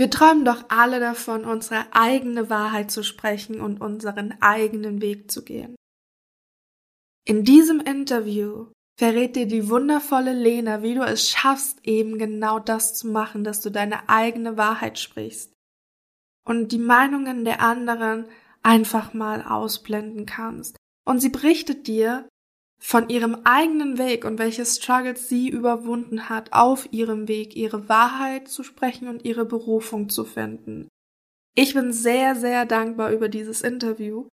Wir träumen doch alle davon, unsere eigene Wahrheit zu sprechen und unseren eigenen Weg zu gehen. In diesem Interview verrät dir die wundervolle Lena, wie du es schaffst, eben genau das zu machen, dass du deine eigene Wahrheit sprichst und die Meinungen der anderen einfach mal ausblenden kannst. Und sie berichtet dir von ihrem eigenen Weg und welche Struggles sie überwunden hat, auf ihrem Weg ihre Wahrheit zu sprechen und ihre Berufung zu finden. Ich bin sehr, sehr dankbar über dieses Interview,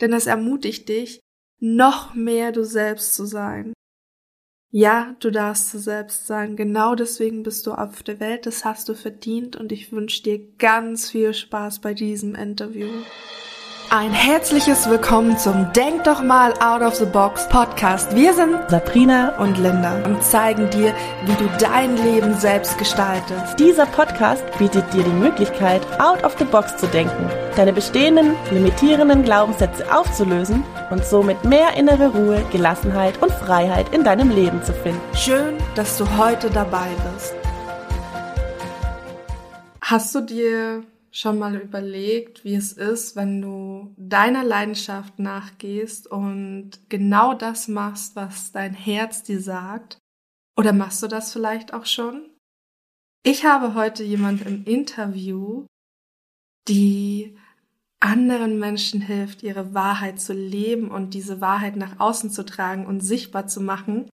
denn es ermutigt dich, noch mehr du selbst zu sein. Ja, du darfst du selbst sein. Genau deswegen bist du auf der Welt. Das hast du verdient und ich wünsche dir ganz viel Spaß bei diesem Interview. Ein herzliches Willkommen zum Denk doch mal out of the box Podcast. Wir sind Sabrina und Linda und zeigen dir, wie du dein Leben selbst gestaltest. Dieser Podcast bietet dir die Möglichkeit, out of the box zu denken, deine bestehenden, limitierenden Glaubenssätze aufzulösen und somit mehr innere Ruhe, Gelassenheit und Freiheit in deinem Leben zu finden. Schön, dass du heute dabei bist. Hast du dir schon mal überlegt, wie es ist, wenn du deiner Leidenschaft nachgehst und genau das machst, was dein Herz dir sagt? Oder machst du das vielleicht auch schon? Ich habe heute jemand im Interview, die anderen Menschen hilft, ihre Wahrheit zu leben und diese Wahrheit nach außen zu tragen und sichtbar zu machen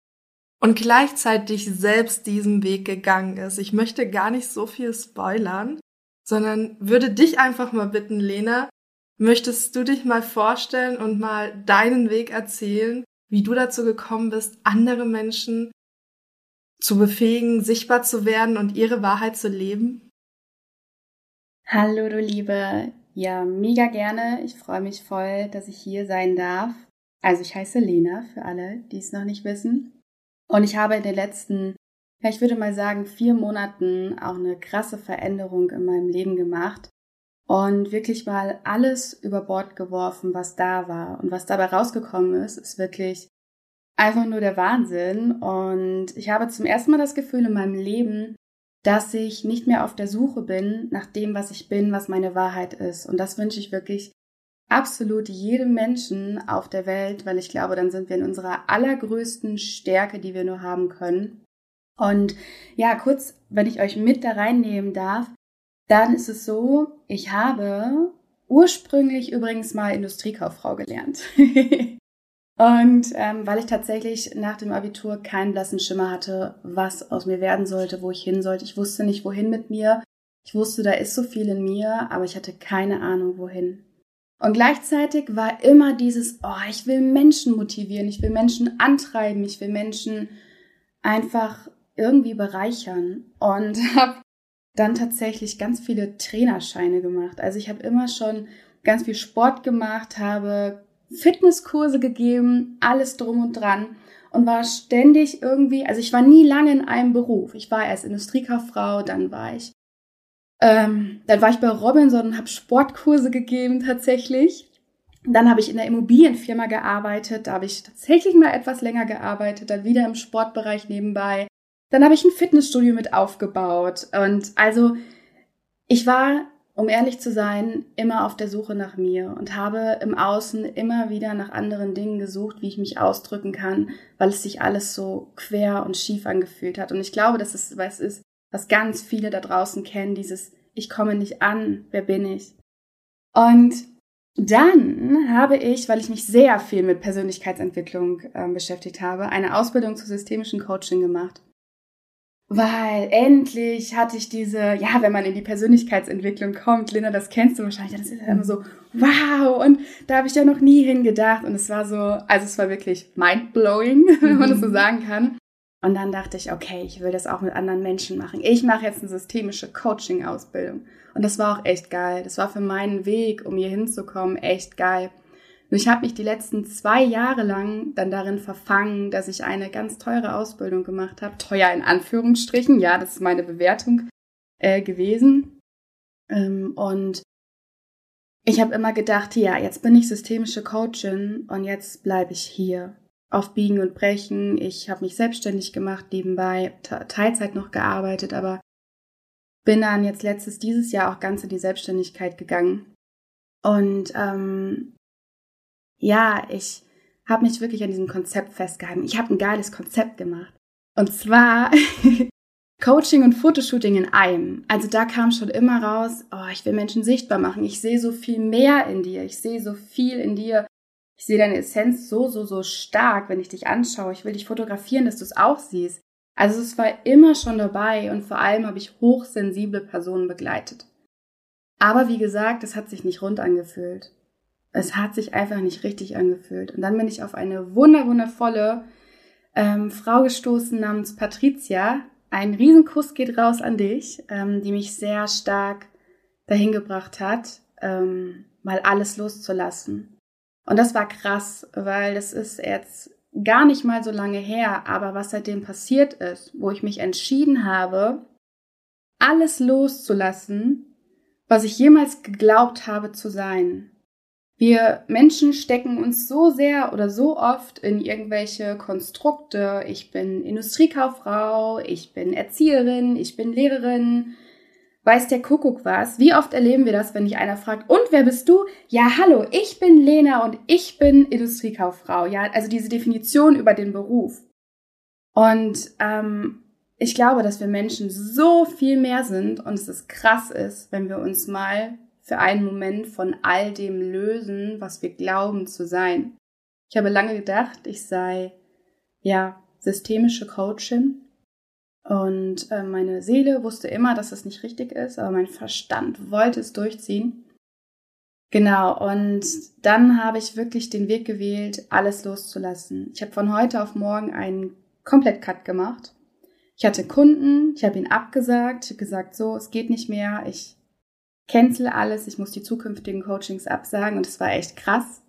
und gleichzeitig selbst diesen Weg gegangen ist. Ich möchte gar nicht so viel spoilern, sondern würde dich einfach mal bitten, Lena, möchtest du dich mal vorstellen und mal deinen Weg erzählen, wie du dazu gekommen bist, andere Menschen zu befähigen, sichtbar zu werden und ihre Wahrheit zu leben? Hallo, du Liebe. Ja, mega gerne. Ich freue mich voll, dass ich hier sein darf. Also ich heiße Lena, für alle, die es noch nicht wissen. Und ich habe in den letzten ja, ich würde mal sagen, vier Monaten auch eine krasse Veränderung in meinem Leben gemacht und wirklich mal alles über Bord geworfen, was da war. Und was dabei rausgekommen ist, ist wirklich einfach nur der Wahnsinn. Und ich habe zum ersten Mal das Gefühl in meinem Leben, dass ich nicht mehr auf der Suche bin nach dem, was ich bin, was meine Wahrheit ist. Und das wünsche ich wirklich absolut jedem Menschen auf der Welt, weil ich glaube, dann sind wir in unserer allergrößten Stärke, die wir nur haben können. Und ja, kurz, wenn ich euch mit da reinnehmen darf, dann ist es so, ich habe ursprünglich übrigens mal Industriekauffrau gelernt. Und ähm, weil ich tatsächlich nach dem Abitur keinen blassen Schimmer hatte, was aus mir werden sollte, wo ich hin sollte. Ich wusste nicht, wohin mit mir. Ich wusste, da ist so viel in mir, aber ich hatte keine Ahnung, wohin. Und gleichzeitig war immer dieses, oh, ich will Menschen motivieren, ich will Menschen antreiben, ich will Menschen einfach irgendwie bereichern und habe dann tatsächlich ganz viele Trainerscheine gemacht. Also ich habe immer schon ganz viel Sport gemacht, habe Fitnesskurse gegeben, alles drum und dran und war ständig irgendwie, also ich war nie lange in einem Beruf. Ich war erst Industriekauffrau, dann war ich, ähm, dann war ich bei Robinson und habe Sportkurse gegeben tatsächlich. Dann habe ich in der Immobilienfirma gearbeitet, da habe ich tatsächlich mal etwas länger gearbeitet, dann wieder im Sportbereich nebenbei. Dann habe ich ein Fitnessstudio mit aufgebaut. Und also ich war, um ehrlich zu sein, immer auf der Suche nach mir und habe im Außen immer wieder nach anderen Dingen gesucht, wie ich mich ausdrücken kann, weil es sich alles so quer und schief angefühlt hat. Und ich glaube, dass es was ist, was ganz viele da draußen kennen, dieses Ich komme nicht an, wer bin ich? Und dann habe ich, weil ich mich sehr viel mit Persönlichkeitsentwicklung äh, beschäftigt habe, eine Ausbildung zur systemischen Coaching gemacht weil endlich hatte ich diese, ja, wenn man in die Persönlichkeitsentwicklung kommt, Linda, das kennst du wahrscheinlich, das ist ja immer so, wow, und da habe ich ja noch nie hingedacht und es war so, also es war wirklich mindblowing, wenn man das so mhm. sagen kann. Und dann dachte ich, okay, ich will das auch mit anderen Menschen machen. Ich mache jetzt eine systemische Coaching-Ausbildung. Und das war auch echt geil. Das war für meinen Weg, um hier hinzukommen, echt geil. Und ich habe mich die letzten zwei Jahre lang dann darin verfangen, dass ich eine ganz teure Ausbildung gemacht habe. Teuer in Anführungsstrichen, ja, das ist meine Bewertung äh, gewesen. Ähm, und ich habe immer gedacht, ja, jetzt bin ich systemische Coachin und jetzt bleibe ich hier auf Biegen und Brechen. Ich habe mich selbstständig gemacht, nebenbei Teilzeit noch gearbeitet, aber bin dann jetzt letztes dieses Jahr auch ganz in die Selbstständigkeit gegangen. Und ähm, ja, ich habe mich wirklich an diesem Konzept festgehalten. Ich habe ein geiles Konzept gemacht. Und zwar Coaching und Fotoshooting in einem. Also da kam schon immer raus, oh, ich will Menschen sichtbar machen. Ich sehe so viel mehr in dir. Ich sehe so viel in dir. Ich sehe deine Essenz so, so, so stark, wenn ich dich anschaue. Ich will dich fotografieren, dass du es auch siehst. Also es war immer schon dabei und vor allem habe ich hochsensible Personen begleitet. Aber wie gesagt, es hat sich nicht rund angefühlt. Es hat sich einfach nicht richtig angefühlt. Und dann bin ich auf eine wunderwundervolle ähm, Frau gestoßen namens Patricia. Ein Riesenkuss geht raus an dich, ähm, die mich sehr stark dahin gebracht hat, ähm, mal alles loszulassen. Und das war krass, weil das ist jetzt gar nicht mal so lange her, aber was seitdem passiert ist, wo ich mich entschieden habe, alles loszulassen, was ich jemals geglaubt habe zu sein. Wir Menschen stecken uns so sehr oder so oft in irgendwelche Konstrukte. Ich bin Industriekauffrau, ich bin Erzieherin, ich bin Lehrerin, weiß der Kuckuck was. Wie oft erleben wir das, wenn dich einer fragt, und wer bist du? Ja, hallo, ich bin Lena und ich bin Industriekauffrau. Ja, also diese Definition über den Beruf. Und ähm, ich glaube, dass wir Menschen so viel mehr sind und es ist krass ist, wenn wir uns mal für einen Moment von all dem lösen, was wir glauben zu sein. Ich habe lange gedacht, ich sei ja systemische Coachin und äh, meine Seele wusste immer, dass das nicht richtig ist, aber mein Verstand wollte es durchziehen. Genau, und dann habe ich wirklich den Weg gewählt, alles loszulassen. Ich habe von heute auf morgen einen Komplett-Cut gemacht. Ich hatte Kunden, ich habe ihn abgesagt, ich habe gesagt, so, es geht nicht mehr, ich cancel alles, ich muss die zukünftigen Coachings absagen und es war echt krass.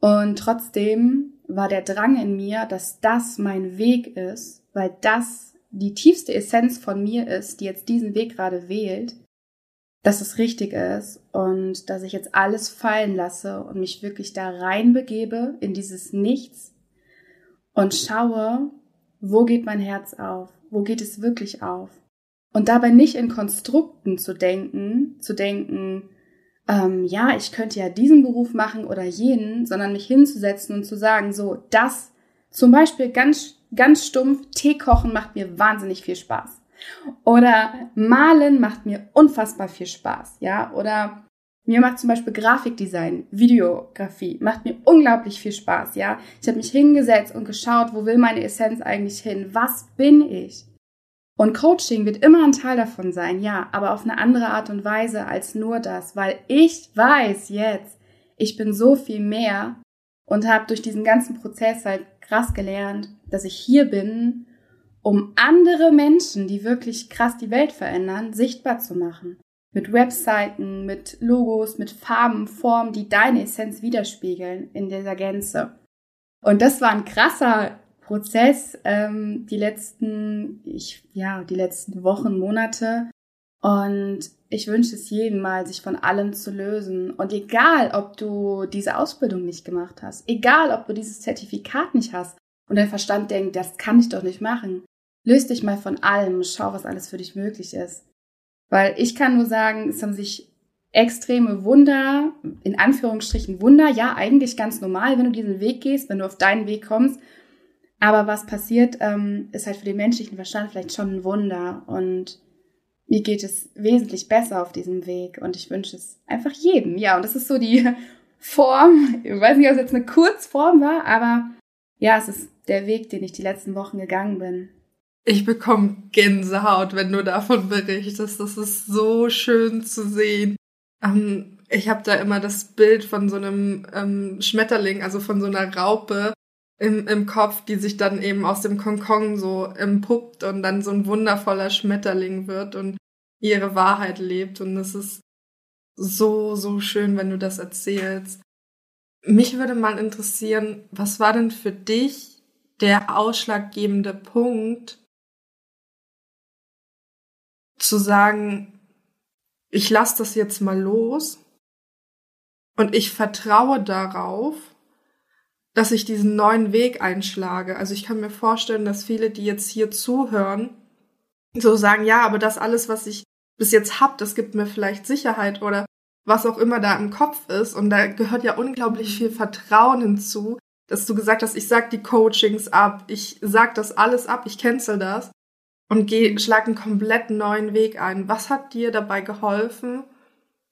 Und trotzdem war der Drang in mir, dass das mein Weg ist, weil das die tiefste Essenz von mir ist, die jetzt diesen Weg gerade wählt, dass es richtig ist und dass ich jetzt alles fallen lasse und mich wirklich da reinbegebe in dieses Nichts und schaue, wo geht mein Herz auf, wo geht es wirklich auf und dabei nicht in Konstrukten zu denken, zu denken, ähm, ja, ich könnte ja diesen Beruf machen oder jenen, sondern mich hinzusetzen und zu sagen, so, das zum Beispiel ganz, ganz stumpf, Tee kochen macht mir wahnsinnig viel Spaß. Oder malen macht mir unfassbar viel Spaß, ja, oder mir macht zum Beispiel Grafikdesign, Videografie, macht mir unglaublich viel Spaß, ja. Ich habe mich hingesetzt und geschaut, wo will meine Essenz eigentlich hin? Was bin ich? Und Coaching wird immer ein Teil davon sein, ja, aber auf eine andere Art und Weise als nur das, weil ich weiß jetzt, ich bin so viel mehr und habe durch diesen ganzen Prozess halt krass gelernt, dass ich hier bin, um andere Menschen, die wirklich krass die Welt verändern, sichtbar zu machen. Mit Webseiten, mit Logos, mit Farben, Formen, die deine Essenz widerspiegeln in dieser Gänze. Und das war ein krasser Prozess ähm, die letzten, ich, ja, die letzten Wochen, Monate. Und ich wünsche es jedem mal, sich von allem zu lösen. Und egal, ob du diese Ausbildung nicht gemacht hast, egal, ob du dieses Zertifikat nicht hast und dein Verstand denkt, das kann ich doch nicht machen, löst dich mal von allem, schau, was alles für dich möglich ist. Weil ich kann nur sagen, es haben sich extreme Wunder, in Anführungsstrichen Wunder, ja, eigentlich ganz normal, wenn du diesen Weg gehst, wenn du auf deinen Weg kommst aber was passiert, ähm, ist halt für den menschlichen Verstand vielleicht schon ein Wunder. Und mir geht es wesentlich besser auf diesem Weg. Und ich wünsche es einfach jedem. Ja, und das ist so die Form. Ich weiß nicht, ob es jetzt eine Kurzform war, aber ja, es ist der Weg, den ich die letzten Wochen gegangen bin. Ich bekomme Gänsehaut, wenn du davon berichtest. Das ist so schön zu sehen. Ähm, ich habe da immer das Bild von so einem ähm, Schmetterling, also von so einer Raupe, im, im Kopf, die sich dann eben aus dem Konkon so empuppt und dann so ein wundervoller Schmetterling wird und ihre Wahrheit lebt. Und es ist so, so schön, wenn du das erzählst. Mich würde mal interessieren, was war denn für dich der ausschlaggebende Punkt, zu sagen, ich lasse das jetzt mal los und ich vertraue darauf, dass ich diesen neuen Weg einschlage. Also ich kann mir vorstellen, dass viele, die jetzt hier zuhören, so sagen, ja, aber das alles, was ich bis jetzt habe, das gibt mir vielleicht Sicherheit oder was auch immer da im Kopf ist. Und da gehört ja unglaublich viel Vertrauen hinzu, dass du gesagt hast, ich sag die Coachings ab, ich sag das alles ab, ich cancel das und geh, schlag einen komplett neuen Weg ein. Was hat dir dabei geholfen,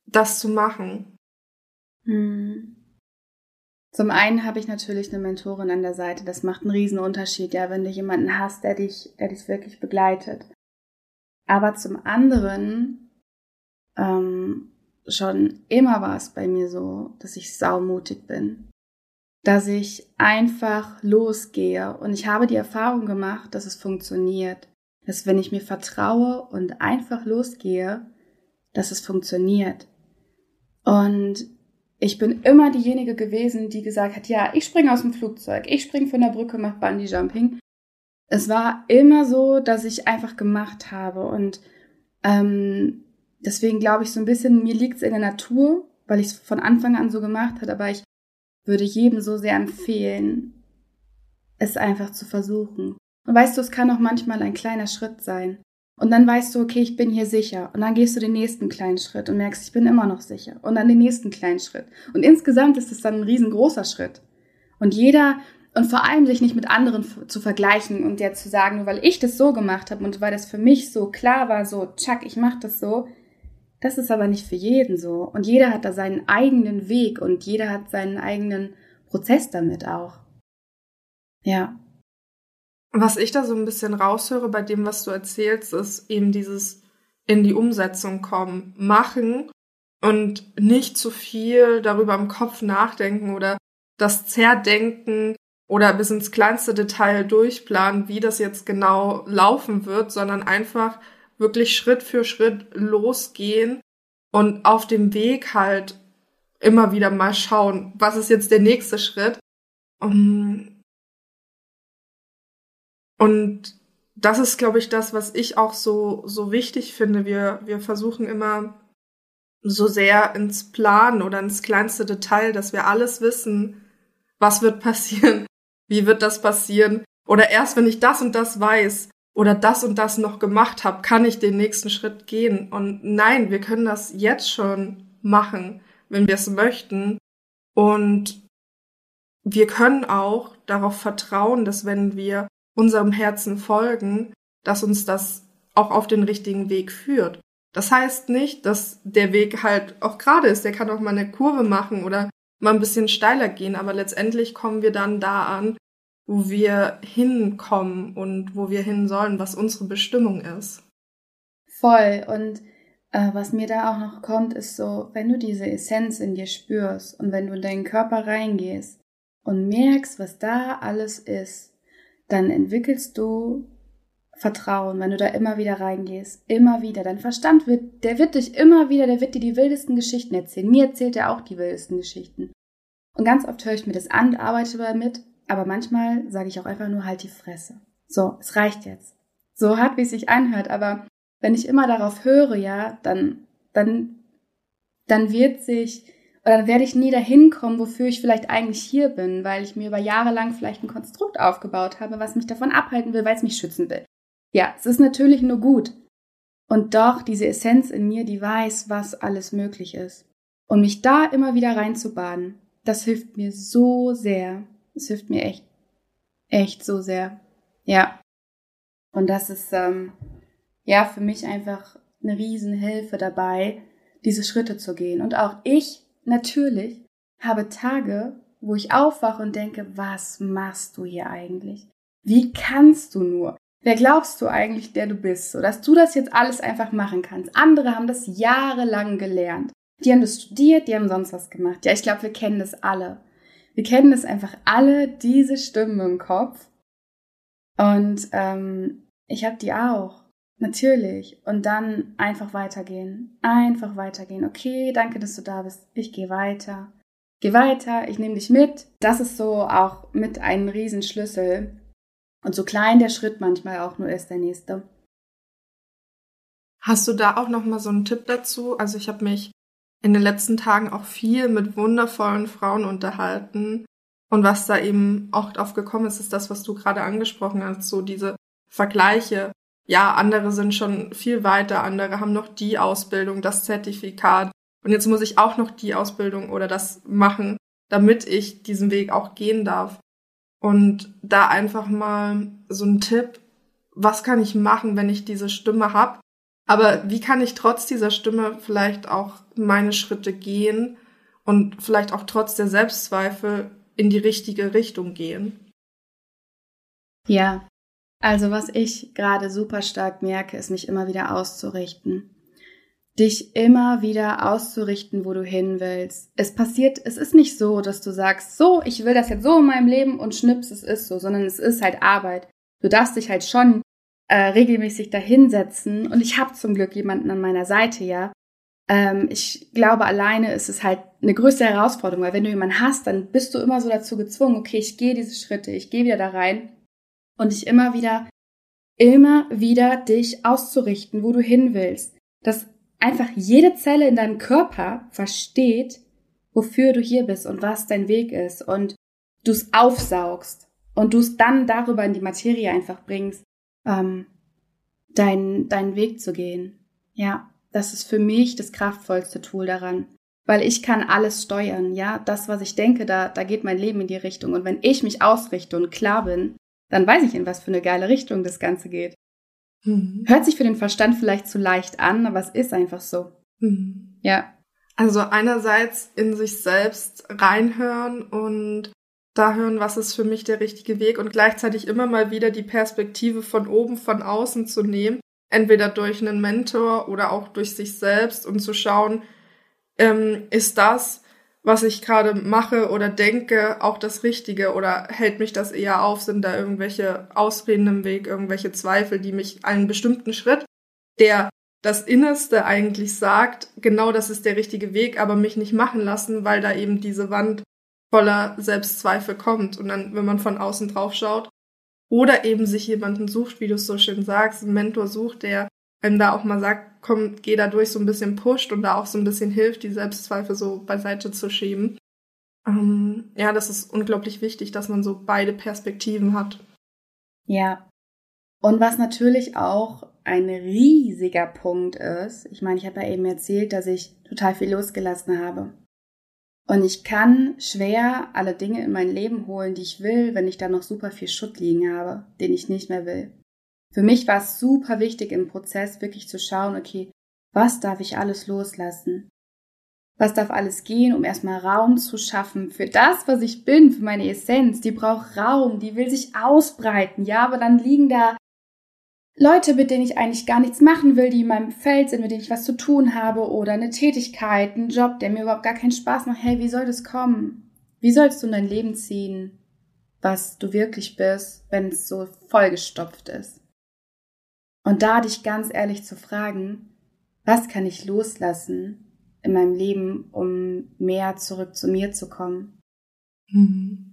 das zu machen? Hm. Zum einen habe ich natürlich eine Mentorin an der Seite. Das macht einen riesen Unterschied, ja, wenn du jemanden hast, der dich, der dich wirklich begleitet. Aber zum anderen ähm, schon immer war es bei mir so, dass ich saumutig bin. Dass ich einfach losgehe. Und ich habe die Erfahrung gemacht, dass es funktioniert. Dass wenn ich mir vertraue und einfach losgehe, dass es funktioniert. Und ich bin immer diejenige gewesen, die gesagt hat, ja, ich springe aus dem Flugzeug, ich springe von der Brücke, mach Bungee Jumping. Es war immer so, dass ich einfach gemacht habe und ähm, deswegen glaube ich so ein bisschen, mir liegt es in der Natur, weil ich es von Anfang an so gemacht habe, aber ich würde jedem so sehr empfehlen, es einfach zu versuchen. Und weißt du, es kann auch manchmal ein kleiner Schritt sein. Und dann weißt du, okay, ich bin hier sicher. Und dann gehst du den nächsten kleinen Schritt und merkst, ich bin immer noch sicher. Und dann den nächsten kleinen Schritt. Und insgesamt ist es dann ein riesengroßer Schritt. Und jeder, und vor allem sich nicht mit anderen zu vergleichen und der zu sagen, nur weil ich das so gemacht habe und weil das für mich so klar war, so, tschack, ich mach das so, das ist aber nicht für jeden so. Und jeder hat da seinen eigenen Weg und jeder hat seinen eigenen Prozess damit auch. Ja. Was ich da so ein bisschen raushöre bei dem, was du erzählst, ist eben dieses in die Umsetzung kommen, machen und nicht zu viel darüber im Kopf nachdenken oder das Zerdenken oder bis ins kleinste Detail durchplanen, wie das jetzt genau laufen wird, sondern einfach wirklich Schritt für Schritt losgehen und auf dem Weg halt immer wieder mal schauen, was ist jetzt der nächste Schritt. Um, und das ist, glaube ich, das, was ich auch so, so wichtig finde. Wir, wir versuchen immer so sehr ins Plan oder ins kleinste Detail, dass wir alles wissen, was wird passieren, wie wird das passieren. Oder erst wenn ich das und das weiß oder das und das noch gemacht habe, kann ich den nächsten Schritt gehen. Und nein, wir können das jetzt schon machen, wenn wir es möchten. Und wir können auch darauf vertrauen, dass wenn wir unserem Herzen folgen, dass uns das auch auf den richtigen Weg führt. Das heißt nicht, dass der Weg halt auch gerade ist. Der kann auch mal eine Kurve machen oder mal ein bisschen steiler gehen, aber letztendlich kommen wir dann da an, wo wir hinkommen und wo wir hin sollen, was unsere Bestimmung ist. Voll. Und äh, was mir da auch noch kommt, ist so, wenn du diese Essenz in dir spürst und wenn du in deinen Körper reingehst und merkst, was da alles ist, dann entwickelst du Vertrauen, wenn du da immer wieder reingehst, immer wieder. Dein Verstand wird, der wird dich immer wieder, der wird dir die wildesten Geschichten erzählen. Mir erzählt er auch die wildesten Geschichten. Und ganz oft höre ich mir das an, arbeite damit, aber manchmal sage ich auch einfach nur halt die Fresse. So, es reicht jetzt. So hart, wie es sich anhört, aber wenn ich immer darauf höre, ja, dann, dann, dann wird sich oder dann werde ich nie dahin kommen, wofür ich vielleicht eigentlich hier bin, weil ich mir über Jahre lang vielleicht ein Konstrukt aufgebaut habe, was mich davon abhalten will, weil es mich schützen will. Ja, es ist natürlich nur gut. Und doch diese Essenz in mir, die weiß, was alles möglich ist. Und mich da immer wieder reinzubaden, das hilft mir so sehr. Es hilft mir echt, echt so sehr. Ja. Und das ist, ähm, ja, für mich einfach eine Riesenhilfe dabei, diese Schritte zu gehen. Und auch ich natürlich habe Tage, wo ich aufwache und denke, was machst du hier eigentlich? Wie kannst du nur? Wer glaubst du eigentlich, der du bist, so dass du das jetzt alles einfach machen kannst? Andere haben das jahrelang gelernt. Die haben das studiert, die haben sonst was gemacht. Ja, ich glaube, wir kennen das alle. Wir kennen das einfach alle, diese Stimmen im Kopf. Und ähm, ich habe die auch. Natürlich. Und dann einfach weitergehen. Einfach weitergehen. Okay, danke, dass du da bist. Ich gehe weiter. Geh weiter, ich nehme dich mit. Das ist so auch mit einem Riesenschlüssel. Und so klein der Schritt manchmal auch nur ist, der nächste. Hast du da auch noch mal so einen Tipp dazu? Also ich habe mich in den letzten Tagen auch viel mit wundervollen Frauen unterhalten. Und was da eben auch drauf gekommen ist, ist das, was du gerade angesprochen hast, so diese Vergleiche ja, andere sind schon viel weiter, andere haben noch die Ausbildung, das Zertifikat. Und jetzt muss ich auch noch die Ausbildung oder das machen, damit ich diesen Weg auch gehen darf. Und da einfach mal so ein Tipp, was kann ich machen, wenn ich diese Stimme habe? Aber wie kann ich trotz dieser Stimme vielleicht auch meine Schritte gehen und vielleicht auch trotz der Selbstzweifel in die richtige Richtung gehen? Ja, also was ich gerade super stark merke, ist mich immer wieder auszurichten. Dich immer wieder auszurichten, wo du hin willst. Es passiert, es ist nicht so, dass du sagst, so, ich will das jetzt so in meinem Leben und schnips, es ist so, sondern es ist halt Arbeit. Du darfst dich halt schon äh, regelmäßig dahinsetzen und ich habe zum Glück jemanden an meiner Seite, ja. Ähm, ich glaube, alleine ist es halt eine größte Herausforderung, weil wenn du jemanden hast, dann bist du immer so dazu gezwungen, okay, ich gehe diese Schritte, ich gehe wieder da rein und dich immer wieder, immer wieder dich auszurichten, wo du hin willst. Dass einfach jede Zelle in deinem Körper versteht, wofür du hier bist und was dein Weg ist und du es aufsaugst und du es dann darüber in die Materie einfach bringst, ähm, deinen deinen Weg zu gehen. Ja, das ist für mich das kraftvollste Tool daran, weil ich kann alles steuern. Ja, das, was ich denke, da da geht mein Leben in die Richtung und wenn ich mich ausrichte und klar bin, dann weiß ich, in was für eine geile Richtung das Ganze geht. Mhm. Hört sich für den Verstand vielleicht zu leicht an, aber es ist einfach so. Mhm. Ja. Also einerseits in sich selbst reinhören und da hören, was ist für mich der richtige Weg und gleichzeitig immer mal wieder die Perspektive von oben, von außen zu nehmen, entweder durch einen Mentor oder auch durch sich selbst und zu schauen, ähm, ist das, was ich gerade mache oder denke, auch das Richtige oder hält mich das eher auf? Sind da irgendwelche Ausreden im Weg, irgendwelche Zweifel, die mich einen bestimmten Schritt, der das Innerste eigentlich sagt, genau das ist der richtige Weg, aber mich nicht machen lassen, weil da eben diese Wand voller Selbstzweifel kommt. Und dann, wenn man von außen drauf schaut, oder eben sich jemanden sucht, wie du es so schön sagst, einen Mentor sucht, der einem da auch mal sagt, komm, geh da durch, so ein bisschen pusht und da auch so ein bisschen hilft, die Selbstzweifel so beiseite zu schieben. Ähm, ja, das ist unglaublich wichtig, dass man so beide Perspektiven hat. Ja. Und was natürlich auch ein riesiger Punkt ist, ich meine, ich habe ja eben erzählt, dass ich total viel losgelassen habe. Und ich kann schwer alle Dinge in mein Leben holen, die ich will, wenn ich da noch super viel Schutt liegen habe, den ich nicht mehr will. Für mich war es super wichtig im Prozess wirklich zu schauen, okay, was darf ich alles loslassen? Was darf alles gehen, um erstmal Raum zu schaffen für das, was ich bin, für meine Essenz? Die braucht Raum, die will sich ausbreiten, ja, aber dann liegen da Leute, mit denen ich eigentlich gar nichts machen will, die in meinem Feld sind, mit denen ich was zu tun habe oder eine Tätigkeit, einen Job, der mir überhaupt gar keinen Spaß macht. Hey, wie soll das kommen? Wie sollst du in dein Leben ziehen, was du wirklich bist, wenn es so vollgestopft ist? Und da dich ganz ehrlich zu fragen, was kann ich loslassen in meinem Leben, um mehr zurück zu mir zu kommen? Mhm.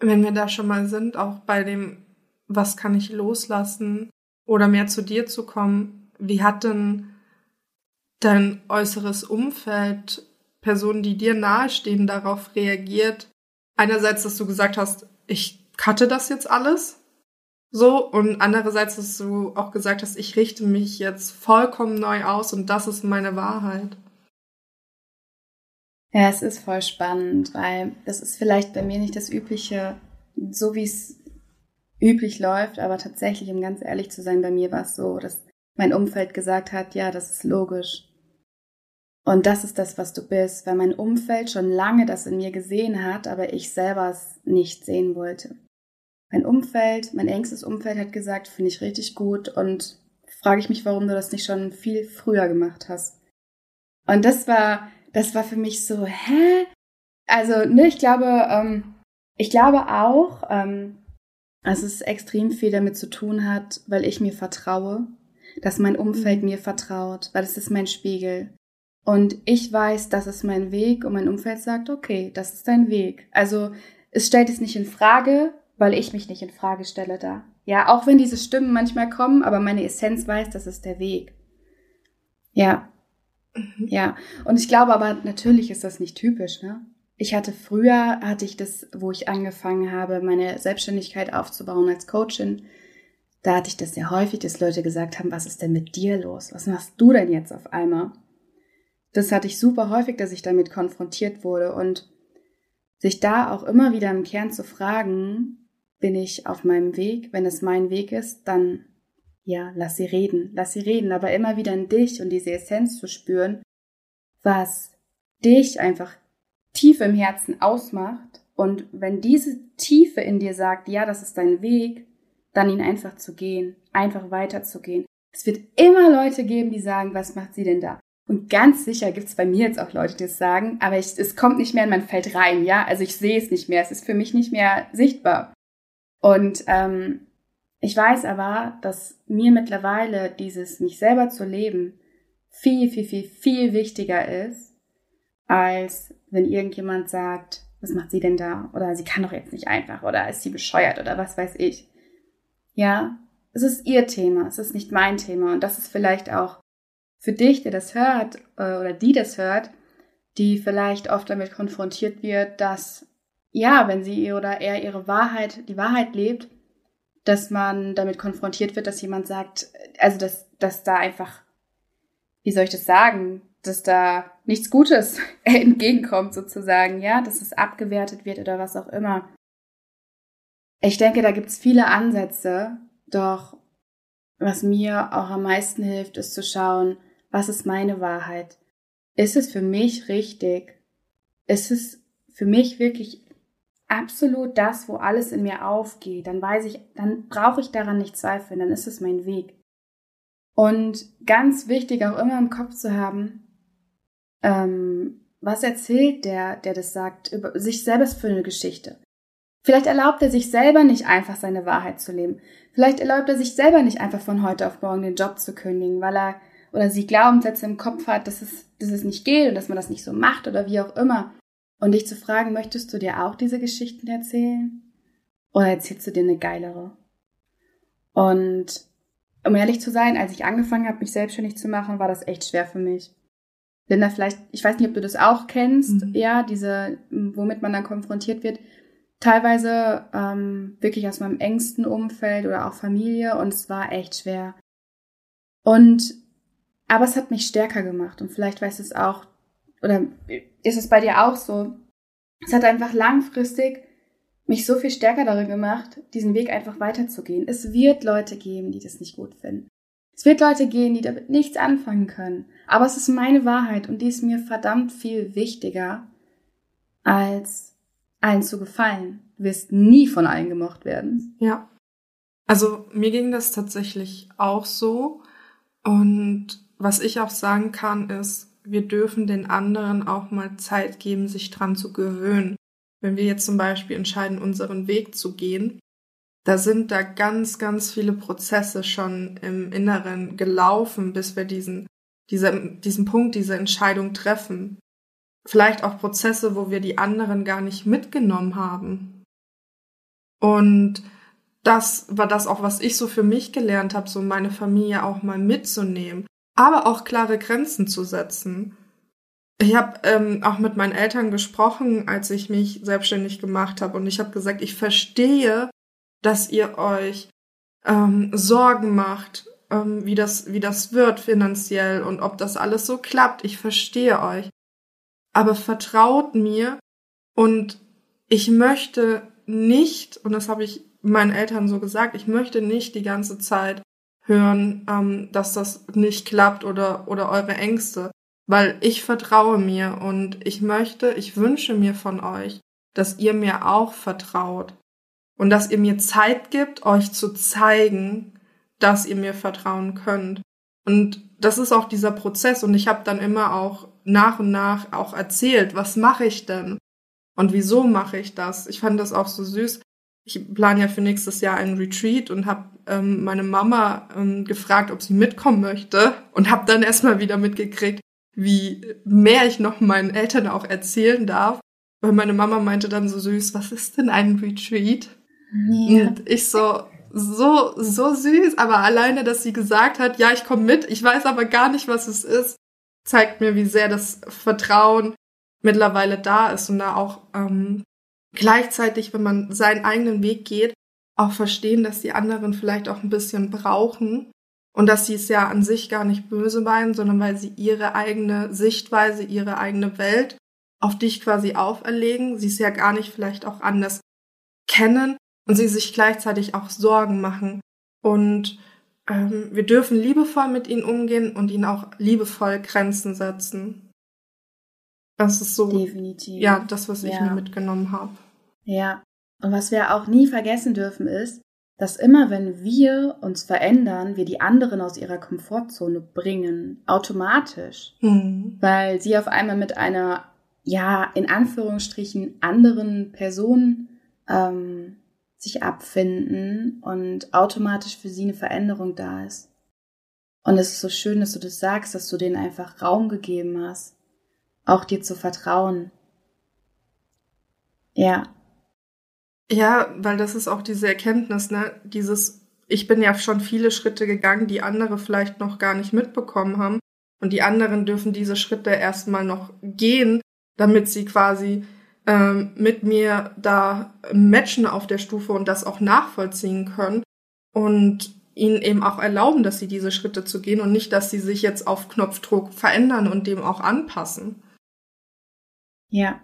Wenn wir da schon mal sind, auch bei dem, was kann ich loslassen oder mehr zu dir zu kommen, wie hat denn dein äußeres Umfeld, Personen, die dir nahestehen, darauf reagiert? Einerseits, dass du gesagt hast, ich cutte das jetzt alles so, und andererseits, dass du auch gesagt hast, ich richte mich jetzt vollkommen neu aus und das ist meine Wahrheit. Ja, es ist voll spannend, weil das ist vielleicht bei mir nicht das Übliche, so wie es üblich läuft, aber tatsächlich, um ganz ehrlich zu sein, bei mir war es so, dass mein Umfeld gesagt hat, ja, das ist logisch. Und das ist das, was du bist, weil mein Umfeld schon lange das in mir gesehen hat, aber ich selber es nicht sehen wollte. Mein Umfeld, mein engstes Umfeld hat gesagt, finde ich richtig gut und frage ich mich, warum du das nicht schon viel früher gemacht hast. Und das war, das war für mich so, hä? Also, ne, ich glaube, ähm, ich glaube auch, ähm, dass es extrem viel damit zu tun hat, weil ich mir vertraue, dass mein Umfeld mhm. mir vertraut, weil es ist mein Spiegel. Und ich weiß, das ist mein Weg und mein Umfeld sagt, okay, das ist dein Weg. Also es stellt es nicht in Frage, weil ich mich nicht in Frage stelle da. Ja, auch wenn diese Stimmen manchmal kommen, aber meine Essenz weiß, das ist der Weg. Ja. Mhm. Ja. Und ich glaube aber, natürlich ist das nicht typisch, ne? Ich hatte früher, hatte ich das, wo ich angefangen habe, meine Selbstständigkeit aufzubauen als Coachin, da hatte ich das sehr häufig, dass Leute gesagt haben, was ist denn mit dir los? Was machst du denn jetzt auf einmal? Das hatte ich super häufig, dass ich damit konfrontiert wurde und sich da auch immer wieder im Kern zu fragen, bin ich auf meinem Weg? Wenn es mein Weg ist, dann ja, lass sie reden, lass sie reden, aber immer wieder in dich und diese Essenz zu spüren, was dich einfach tief im Herzen ausmacht. Und wenn diese Tiefe in dir sagt, ja, das ist dein Weg, dann ihn einfach zu gehen, einfach weiterzugehen. Es wird immer Leute geben, die sagen, was macht sie denn da? Und ganz sicher gibt es bei mir jetzt auch Leute, die es sagen, aber ich, es kommt nicht mehr in mein Feld rein, ja. Also ich sehe es nicht mehr, es ist für mich nicht mehr sichtbar. Und ähm, ich weiß aber, dass mir mittlerweile dieses mich selber zu leben viel, viel, viel, viel wichtiger ist, als wenn irgendjemand sagt, was macht sie denn da? Oder sie kann doch jetzt nicht einfach oder ist sie bescheuert oder was weiß ich. Ja, es ist ihr Thema, es ist nicht mein Thema und das ist vielleicht auch für dich, der das hört äh, oder die das hört, die vielleicht oft damit konfrontiert wird, dass ja, wenn sie oder er ihre Wahrheit, die Wahrheit lebt, dass man damit konfrontiert wird, dass jemand sagt, also dass, dass da einfach, wie soll ich das sagen, dass da nichts Gutes entgegenkommt sozusagen, ja, dass es abgewertet wird oder was auch immer. Ich denke, da gibt's viele Ansätze, doch was mir auch am meisten hilft, ist zu schauen, was ist meine Wahrheit? Ist es für mich richtig? Ist es für mich wirklich absolut das, wo alles in mir aufgeht? Dann weiß ich, dann brauche ich daran nicht zweifeln, dann ist es mein Weg. Und ganz wichtig auch immer im Kopf zu haben, ähm, was erzählt der, der das sagt, über sich selbst für eine Geschichte? Vielleicht erlaubt er sich selber nicht einfach seine Wahrheit zu leben. Vielleicht erlaubt er sich selber nicht einfach von heute auf morgen den Job zu kündigen, weil er oder sie Glaubenssätze im Kopf hat, dass es, dass es nicht geht und dass man das nicht so macht oder wie auch immer. Und dich zu fragen, möchtest du dir auch diese Geschichten erzählen? Oder erzählst du dir eine geilere? Und um ehrlich zu sein, als ich angefangen habe, mich selbstständig zu machen, war das echt schwer für mich. Linda, vielleicht, ich weiß nicht, ob du das auch kennst, mhm. ja, diese, womit man dann konfrontiert wird. Teilweise ähm, wirklich aus meinem engsten Umfeld oder auch Familie und es war echt schwer. Und aber es hat mich stärker gemacht und vielleicht weißt du es auch, oder ist es bei dir auch so? Es hat einfach langfristig mich so viel stärker darin gemacht, diesen Weg einfach weiterzugehen. Es wird Leute geben, die das nicht gut finden. Es wird Leute gehen, die damit nichts anfangen können. Aber es ist meine Wahrheit und die ist mir verdammt viel wichtiger, als allen zu gefallen. Du wirst nie von allen gemocht werden. Ja. Also mir ging das tatsächlich auch so. Und was ich auch sagen kann, ist, wir dürfen den anderen auch mal Zeit geben, sich dran zu gewöhnen. Wenn wir jetzt zum Beispiel entscheiden, unseren Weg zu gehen, da sind da ganz, ganz viele Prozesse schon im Inneren gelaufen, bis wir diesen, diese, diesen Punkt, diese Entscheidung treffen. Vielleicht auch Prozesse, wo wir die anderen gar nicht mitgenommen haben. Und das war das auch, was ich so für mich gelernt habe, so meine Familie auch mal mitzunehmen aber auch klare Grenzen zu setzen. Ich habe ähm, auch mit meinen Eltern gesprochen, als ich mich selbstständig gemacht habe und ich habe gesagt, ich verstehe, dass ihr euch ähm, Sorgen macht, ähm, wie das wie das wird finanziell und ob das alles so klappt. Ich verstehe euch, aber vertraut mir und ich möchte nicht und das habe ich meinen Eltern so gesagt, ich möchte nicht die ganze Zeit hören, ähm, dass das nicht klappt oder, oder eure Ängste. Weil ich vertraue mir und ich möchte, ich wünsche mir von euch, dass ihr mir auch vertraut und dass ihr mir Zeit gibt, euch zu zeigen, dass ihr mir vertrauen könnt. Und das ist auch dieser Prozess und ich habe dann immer auch nach und nach auch erzählt, was mache ich denn und wieso mache ich das. Ich fand das auch so süß. Ich plane ja für nächstes Jahr einen Retreat und habe ähm, meine Mama ähm, gefragt, ob sie mitkommen möchte und habe dann erstmal wieder mitgekriegt, wie mehr ich noch meinen Eltern auch erzählen darf. Weil meine Mama meinte dann so süß, was ist denn ein Retreat? Ja. Und ich so, so, so süß, aber alleine, dass sie gesagt hat, ja, ich komme mit, ich weiß aber gar nicht, was es ist, zeigt mir, wie sehr das Vertrauen mittlerweile da ist und da auch ähm, gleichzeitig, wenn man seinen eigenen Weg geht, auch verstehen, dass die anderen vielleicht auch ein bisschen brauchen und dass sie es ja an sich gar nicht böse meinen, sondern weil sie ihre eigene Sichtweise, ihre eigene Welt auf dich quasi auferlegen, sie es ja gar nicht vielleicht auch anders kennen und sie sich gleichzeitig auch Sorgen machen. Und ähm, wir dürfen liebevoll mit ihnen umgehen und ihnen auch liebevoll Grenzen setzen. Das ist so, Definitiv. ja, das, was ich Ja. mir mitgenommen habe. Ja. Und was wir auch nie vergessen dürfen ist, dass immer wenn wir uns verändern, wir die anderen aus ihrer Komfortzone bringen, automatisch, Hm. weil sie auf einmal mit einer, ja, in Anführungsstrichen anderen Person ähm, sich abfinden und automatisch für sie eine Veränderung da ist. Und es ist so schön, dass du das sagst, dass du denen einfach Raum gegeben hast, auch dir zu vertrauen. Ja, Ja, weil das ist auch diese Erkenntnis, ne? Dieses, ich bin ja schon viele Schritte gegangen, die andere vielleicht noch gar nicht mitbekommen haben. Und die anderen dürfen diese Schritte erstmal noch gehen, damit sie quasi ähm, mit mir da matchen auf der Stufe und das auch nachvollziehen können. Und ihnen eben auch erlauben, dass sie diese Schritte zu gehen und nicht, dass sie sich jetzt auf Knopfdruck verändern und dem auch anpassen. Ja,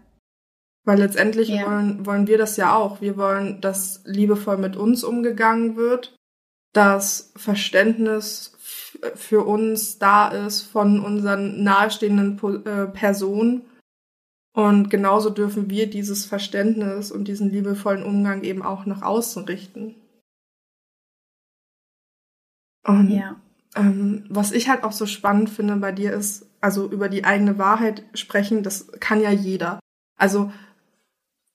Weil letztendlich Ja. wollen, wollen wir das ja auch. Wir wollen, dass liebevoll mit uns umgegangen wird, dass Verständnis für uns da ist von unseren nahestehenden Po- äh, Personen. Und genauso dürfen wir dieses Verständnis und diesen liebevollen Umgang eben auch nach außen richten. Und ja, ähm, was ich halt auch so spannend finde bei dir ist, also über die eigene Wahrheit sprechen, das kann ja jeder. Also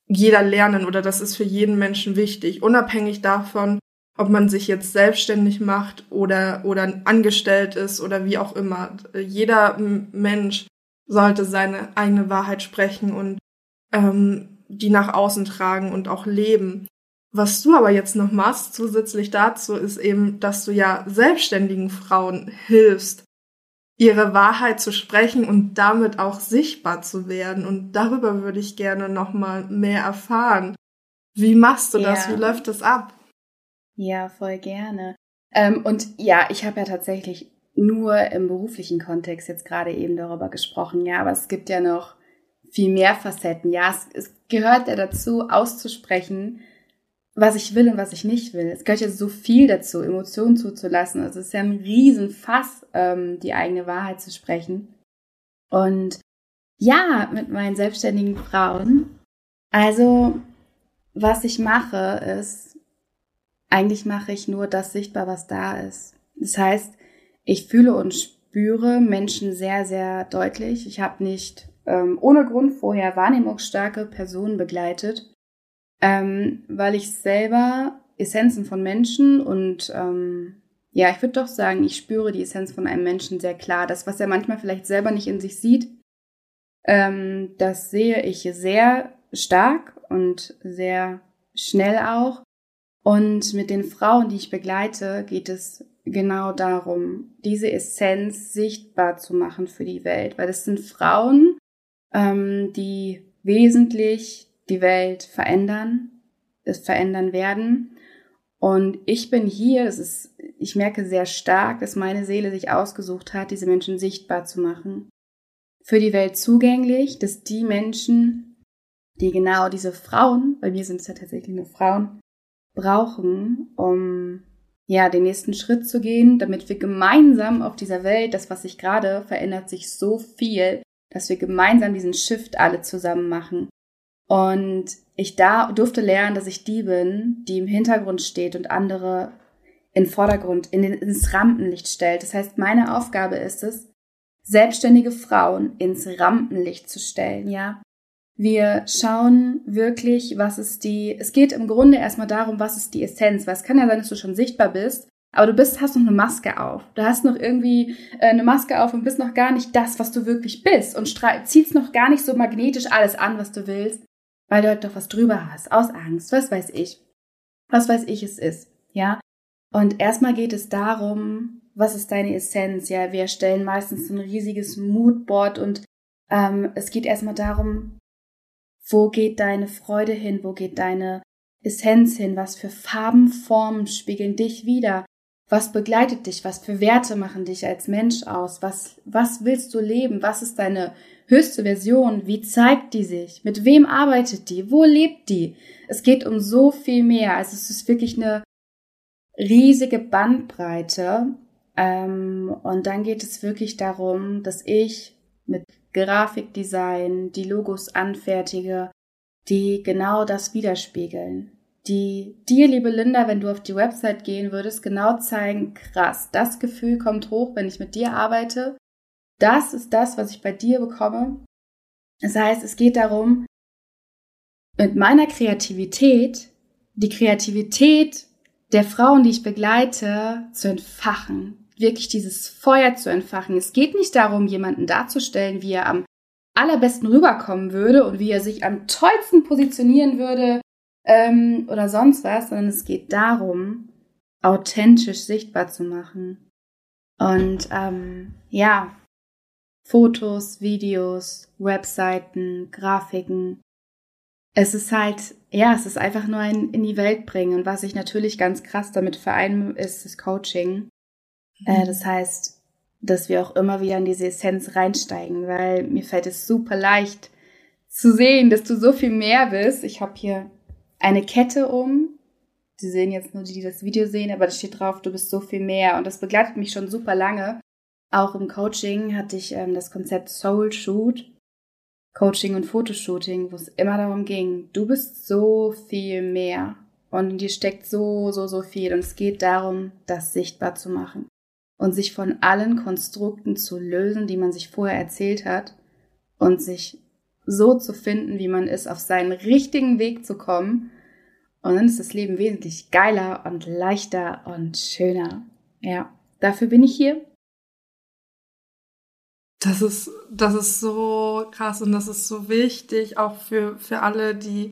jeder lernen oder das ist für jeden Menschen wichtig, unabhängig davon, ob man sich jetzt selbstständig macht oder, oder angestellt ist oder wie auch immer. Jeder Mensch sollte seine eigene Wahrheit sprechen und ähm, die nach außen tragen und auch leben. Was du aber jetzt noch machst, zusätzlich dazu, ist eben, dass du ja selbstständigen Frauen hilfst, ihre Wahrheit zu sprechen und damit auch sichtbar zu werden. Und darüber würde ich gerne noch mal mehr erfahren. Wie machst du das? Ja. Wie läuft das ab? ja, voll gerne. Ähm, und ja, ich habe ja tatsächlich nur im beruflichen Kontext jetzt gerade eben darüber gesprochen, ja, aber es gibt ja noch viel mehr Facetten. Ja, es, es gehört ja dazu, auszusprechen, was ich will und was ich nicht will. Es gehört ja so viel dazu, Emotionen zuzulassen. Also es ist ja ein Riesenfass, ähm, die eigene Wahrheit zu sprechen. Und ja, mit meinen selbstständigen Frauen. Also, was ich mache, ist, eigentlich mache ich nur das sichtbar, was da ist. Das heißt, ich fühle und spüre Menschen sehr, sehr deutlich. Ich habe nicht ähm, ohne Grund vorher wahrnehmungsstarke Personen begleitet, ähm, weil ich selber Essenzen von Menschen und ähm, ja, ich würde doch sagen, ich spüre die Essenz von einem Menschen sehr klar. Das, was er manchmal vielleicht selber nicht in sich sieht, ähm, das sehe ich sehr stark und sehr schnell auch. Und mit den Frauen, die ich begleite, geht es genau darum, diese Essenz sichtbar zu machen für die Welt, weil das sind Frauen, ähm, die wesentlich die Welt verändern, es verändern werden. Und ich bin hier, das ist, ich merke sehr stark, dass meine Seele sich ausgesucht hat, diese Menschen sichtbar zu machen. Für die Welt zugänglich, dass die Menschen, die genau diese Frauen, bei mir sind es ja tatsächlich nur Frauen, brauchen, um ja den nächsten Schritt zu gehen, damit wir gemeinsam auf dieser Welt, das was sich gerade verändert sich so viel, dass wir gemeinsam diesen Shift alle zusammen machen. Und ich da durfte lernen, dass ich die bin, die im Hintergrund steht und andere in Vordergrund, in den, ins Rampenlicht stellt. Das heißt, meine Aufgabe ist es, selbstständige Frauen ins Rampenlicht zu stellen, ja. Wir schauen wirklich, was ist die, es geht im Grunde erstmal darum, was ist die Essenz, weil es kann ja sein, dass du schon sichtbar bist, aber du bist, hast noch eine Maske auf. Du hast noch irgendwie äh, eine Maske auf und bist noch gar nicht das, was du wirklich bist und ziehst noch gar nicht so magnetisch alles an, was du willst, weil du halt doch was drüber hast, aus Angst, was weiß ich. Was weiß ich es ist, ja. Und erstmal geht es darum, was ist deine Essenz, ja. Wir erstellen meistens ein riesiges Moodboard und ähm, es geht erstmal darum, wo geht deine Freude hin, wo geht deine Essenz hin? Was für Farben, Formen spiegeln dich wieder? Was begleitet dich? Was für Werte machen dich als Mensch aus? Was, was willst du leben? Was ist deine höchste Version? Wie zeigt die sich? Mit wem arbeitet die? Wo lebt die? Es geht um so viel mehr. Also es ist wirklich eine riesige Bandbreite. Ähm, und dann geht es wirklich darum, dass ich mit Grafikdesign die Logos anfertige, die genau das widerspiegeln die dir, liebe Linda, wenn du auf die Website gehen würdest, genau zeigen, krass, das Gefühl kommt hoch, wenn ich mit dir arbeite. Das ist das, was ich bei dir bekomme. Das heißt, es geht darum, mit meiner Kreativität, die Kreativität der Frauen, die ich begleite, zu entfachen. Wirklich dieses Feuer zu entfachen. Es geht nicht darum, jemanden darzustellen, wie er am allerbesten rüberkommen würde und wie er sich am tollsten positionieren würde, ähm, oder sonst was, sondern es geht darum, authentisch sichtbar zu machen. Und ähm, ja, Fotos, Videos, Webseiten, Grafiken. Es ist halt, ja, es ist einfach nur ein in die Welt bringen. Und was ich natürlich ganz krass damit vereine, ist das Coaching. Äh, mhm. Äh, das heißt, dass wir auch immer wieder in diese Essenz reinsteigen, weil mir fällt es super leicht zu sehen, dass du so viel mehr bist. Ich habe hier eine Kette um. Sie sehen jetzt nur die, die das Video sehen, aber da steht drauf, du bist so viel mehr. Und das begleitet mich schon super lange. Auch im Coaching hatte ich ähm, das Konzept Soul Shoot, Coaching und Fotoshooting, wo es immer darum ging, du bist so viel mehr. Und in dir steckt so, so, so viel. Und es geht darum, das sichtbar zu machen. Und sich von allen Konstrukten zu lösen, die man sich vorher erzählt hat. Und sich so zu finden, wie man ist, auf seinen richtigen Weg zu kommen. Und dann ist das Leben wesentlich geiler und leichter und schöner. Ja, dafür bin ich hier. Das ist, das ist so krass und das ist so wichtig, auch für, für alle, die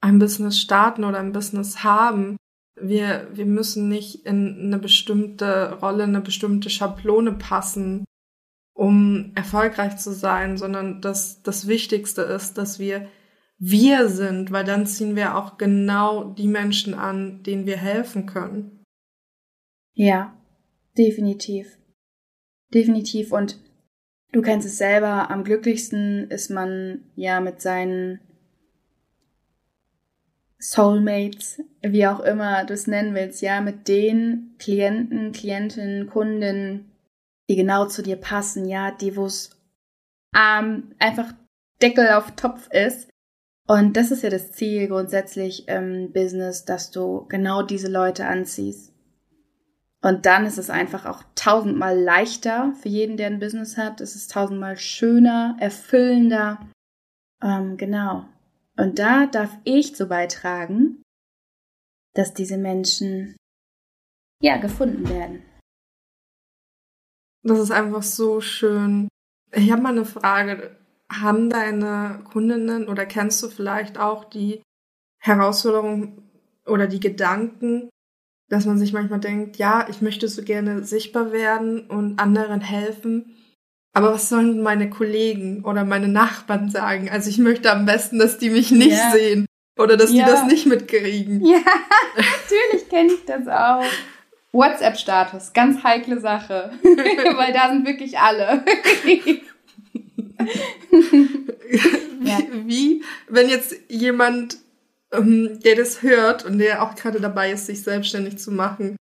ein Business starten oder ein Business haben. Wir, wir müssen nicht in eine bestimmte Rolle, eine bestimmte Schablone passen, um erfolgreich zu sein, sondern dass das Wichtigste ist, dass wir wir sind, weil dann ziehen wir auch genau die Menschen an, denen wir helfen können. Ja, definitiv. Definitiv. Und du kennst es selber, am glücklichsten ist man ja mit seinen Soulmates, wie auch immer du es nennen willst, ja, mit den Klienten, Klientinnen, Kunden, die genau zu dir passen, ja, die, wo es ähm, einfach Deckel auf Topf ist. Und das ist ja das Ziel grundsätzlich im Business, dass du genau diese Leute anziehst. Und dann ist es einfach auch tausendmal leichter für jeden, der ein Business hat. Es ist tausendmal schöner, erfüllender. Ähm, genau. Und da darf ich so beitragen, dass diese Menschen ja gefunden werden. Das ist einfach so schön. Ich habe mal eine Frage. Haben deine Kundinnen oder kennst du vielleicht auch die Herausforderung oder die Gedanken, dass man sich manchmal denkt, ja, ich möchte so gerne sichtbar werden und anderen helfen, aber was sollen meine Kollegen oder meine Nachbarn sagen? Also ich möchte am besten, dass die mich nicht yeah. sehen oder dass ja. die das nicht mitkriegen. Ja, natürlich kenne ich das auch. WhatsApp-Status, ganz heikle Sache, weil da sind wirklich alle. wie, wie, wenn jetzt jemand, ähm, der das hört und der auch gerade dabei ist, sich selbstständig zu machen,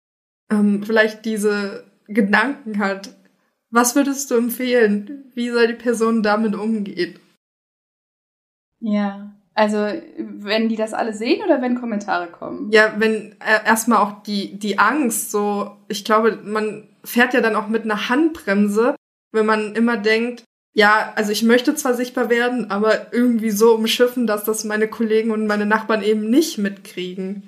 ähm, vielleicht diese Gedanken hat, was würdest du empfehlen? Wie soll die Person damit umgehen? Ja, also, wenn die das alle sehen oder wenn Kommentare kommen? Ja, wenn äh, erstmal auch die, die Angst, so, ich glaube, man fährt ja dann auch mit einer Handbremse, wenn man immer denkt, ja, also ich möchte zwar sichtbar werden, aber irgendwie so umschiffen, dass das meine Kollegen und meine Nachbarn eben nicht mitkriegen.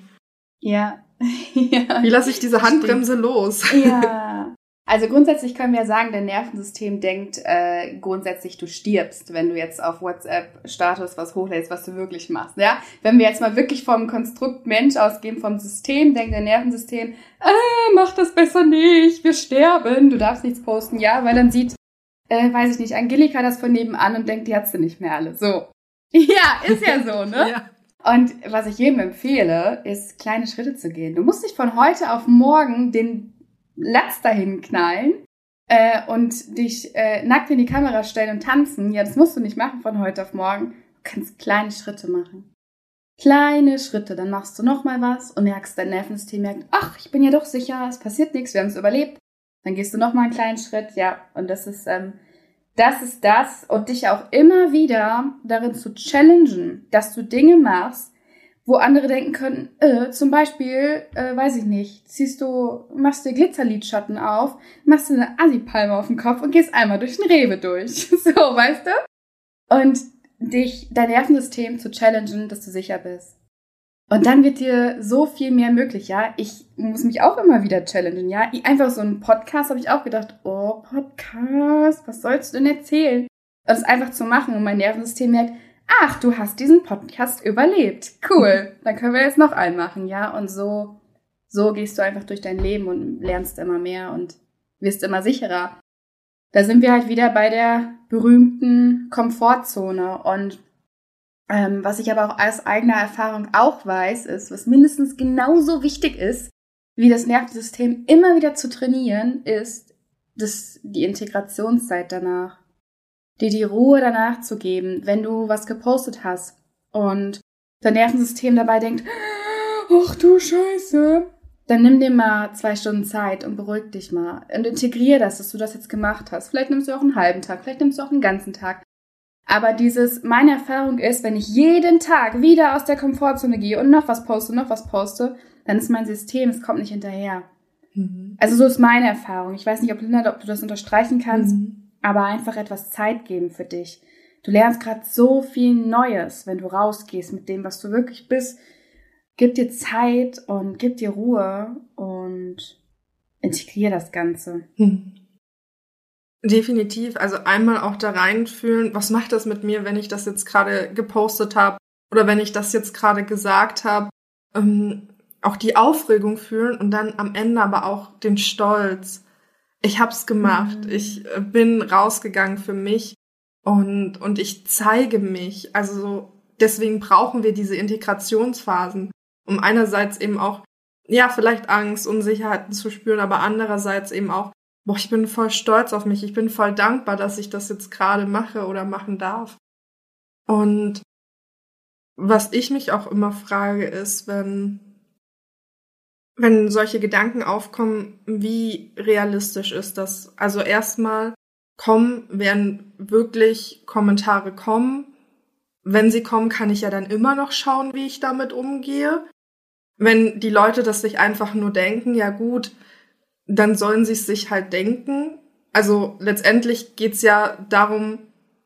Ja. ja. Wie lasse ich diese Handbremse stimmt. los? Ja. Also grundsätzlich können wir sagen, dein Nervensystem denkt äh, grundsätzlich, du stirbst, wenn du jetzt auf WhatsApp-Status was hochlädst, was du wirklich machst. Ja, wenn wir jetzt mal wirklich vom Konstrukt Mensch ausgehen, vom System, denkt dein Nervensystem, äh, mach das besser nicht, wir sterben, du darfst nichts posten, ja, weil dann sieht, äh, weiß ich nicht, Angelika das von nebenan und denkt, die hat sie nicht mehr alle. So. Ja, ist ja so, ne? ja. Und was ich jedem empfehle, ist kleine Schritte zu gehen. Du musst nicht von heute auf morgen den Latz dahin knallen äh, und dich äh, nackt in die Kamera stellen und tanzen. Ja, das musst du nicht machen von heute auf morgen. Du kannst kleine Schritte machen. Kleine Schritte, dann machst du nochmal was und merkst, dein Nervensystem merkt, ach, ich bin ja doch sicher, es passiert nichts, wir haben es überlebt. Dann gehst du nochmal einen kleinen Schritt, ja, und das ist, ähm, das ist das und dich auch immer wieder darin zu challengen, dass du Dinge machst, wo andere denken können, äh, zum Beispiel, äh, weiß ich nicht, ziehst du, machst dir Glitzerlidschatten auf, machst dir eine Asipalme auf den Kopf und gehst einmal durch den Rewe durch. so, weißt du? Und dich, dein Nervensystem zu challengen, dass du sicher bist. Und dann wird dir so viel mehr möglich, ja. Ich muss mich auch immer wieder challengen, ja. Einfach so ein Podcast habe ich auch gedacht, oh, Podcast, was sollst du denn erzählen? Und es einfach zu machen und mein Nervensystem merkt, ach, du hast diesen Podcast überlebt. Cool. Dann können wir jetzt noch einen machen, ja. Und so, so gehst du einfach durch dein Leben und lernst immer mehr und wirst immer sicherer da sind wir halt wieder bei der berühmten Komfortzone. Und ähm, was ich aber auch aus eigener Erfahrung auch weiß, ist, was mindestens genauso wichtig ist, wie das Nervensystem immer wieder zu trainieren, ist das, die Integrationszeit danach. Dir die Ruhe danach zu geben, wenn du was gepostet hast und dein Nervensystem dabei denkt, ach du Scheiße, dann nimm dir mal zwei Stunden Zeit und beruhig dich mal und integrier das, dass du das jetzt gemacht hast. Vielleicht nimmst du auch einen halben Tag, vielleicht nimmst du auch einen ganzen Tag. Aber dieses, meine Erfahrung ist, wenn ich jeden Tag wieder aus der Komfortzone gehe und noch was poste, noch was poste, dann ist mein System, es kommt nicht hinterher. Mhm. Also so ist meine Erfahrung. Ich weiß nicht, ob Linda, ob du das unterstreichen kannst, mhm. aber einfach etwas Zeit geben für dich. Du lernst gerade so viel Neues, wenn du rausgehst mit dem, was du wirklich bist, gib dir Zeit und gib dir Ruhe und integriere das Ganze. Hm. Definitiv. Also einmal auch da reinfühlen, was macht das mit mir, wenn ich das jetzt gerade gepostet habe oder wenn ich das jetzt gerade gesagt habe. Ähm, auch die Aufregung fühlen und dann am Ende aber auch den Stolz. Ich hab's gemacht. Mhm. Ich äh, bin rausgegangen für mich und, und ich zeige mich. Also deswegen brauchen wir diese Integrationsphasen um einerseits eben auch, ja, vielleicht Angst, Unsicherheiten zu spüren, aber andererseits eben auch, boah, ich bin voll stolz auf mich, ich bin voll dankbar, dass ich das jetzt gerade mache oder machen darf. Und was ich mich auch immer frage, ist, wenn, wenn solche Gedanken aufkommen, wie realistisch ist das? Also erstmal kommen, werden wirklich Kommentare kommen. Wenn sie kommen, kann ich ja dann immer noch schauen, wie ich damit umgehe wenn die Leute das sich einfach nur denken, ja gut, dann sollen sie es sich halt denken. Also letztendlich geht's ja darum,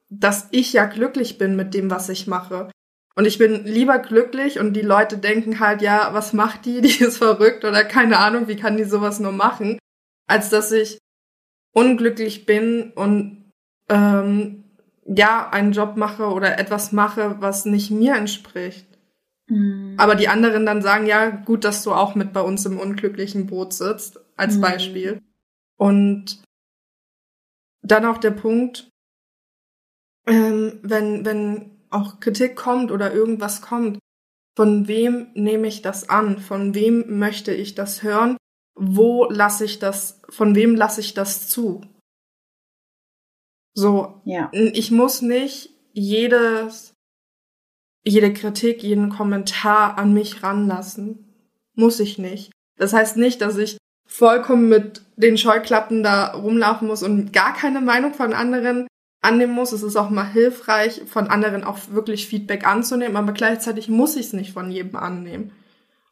dass ich ja glücklich bin mit dem, was ich mache. Und ich bin lieber glücklich und die Leute denken halt, ja, was macht die? Die ist verrückt oder keine Ahnung, wie kann die sowas nur machen? Als dass ich unglücklich bin und ähm, ja, einen Job mache oder etwas mache, was nicht mir entspricht. Mhm. Aber die anderen dann sagen, ja, gut, dass du auch mit bei uns im unglücklichen Boot sitzt, als mhm. Beispiel. Und dann auch der Punkt, ähm, wenn, wenn auch Kritik kommt oder irgendwas kommt, von wem nehme ich das an? Von wem möchte ich das hören? Wo lasse ich das, von wem lasse ich das zu? So, ja. ich muss nicht jedes jede Kritik, jeden Kommentar an mich ranlassen. Muss ich nicht. Das heißt nicht, dass ich vollkommen mit den Scheuklappen da rumlaufen muss und gar keine Meinung von anderen annehmen muss. Es ist auch mal hilfreich, von anderen auch wirklich Feedback anzunehmen, aber gleichzeitig muss ich es nicht von jedem annehmen.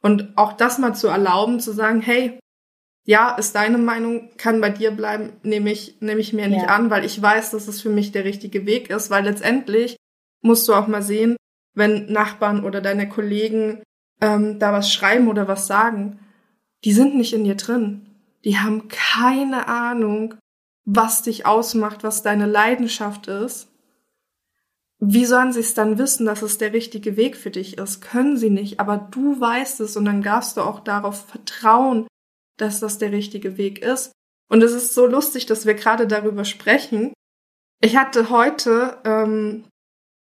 Und auch das mal zu erlauben, zu sagen, hey, ja, ist deine Meinung, kann bei dir bleiben, nehme ich, nehme ich mir ja. nicht an, weil ich weiß, dass es für mich der richtige Weg ist, weil letztendlich musst du auch mal sehen, wenn Nachbarn oder deine Kollegen ähm, da was schreiben oder was sagen, die sind nicht in dir drin. Die haben keine Ahnung, was dich ausmacht, was deine Leidenschaft ist. Wie sollen sie es dann wissen, dass es der richtige Weg für dich ist? Können sie nicht, aber du weißt es und dann darfst du auch darauf vertrauen, dass das der richtige Weg ist. Und es ist so lustig, dass wir gerade darüber sprechen. Ich hatte heute ähm,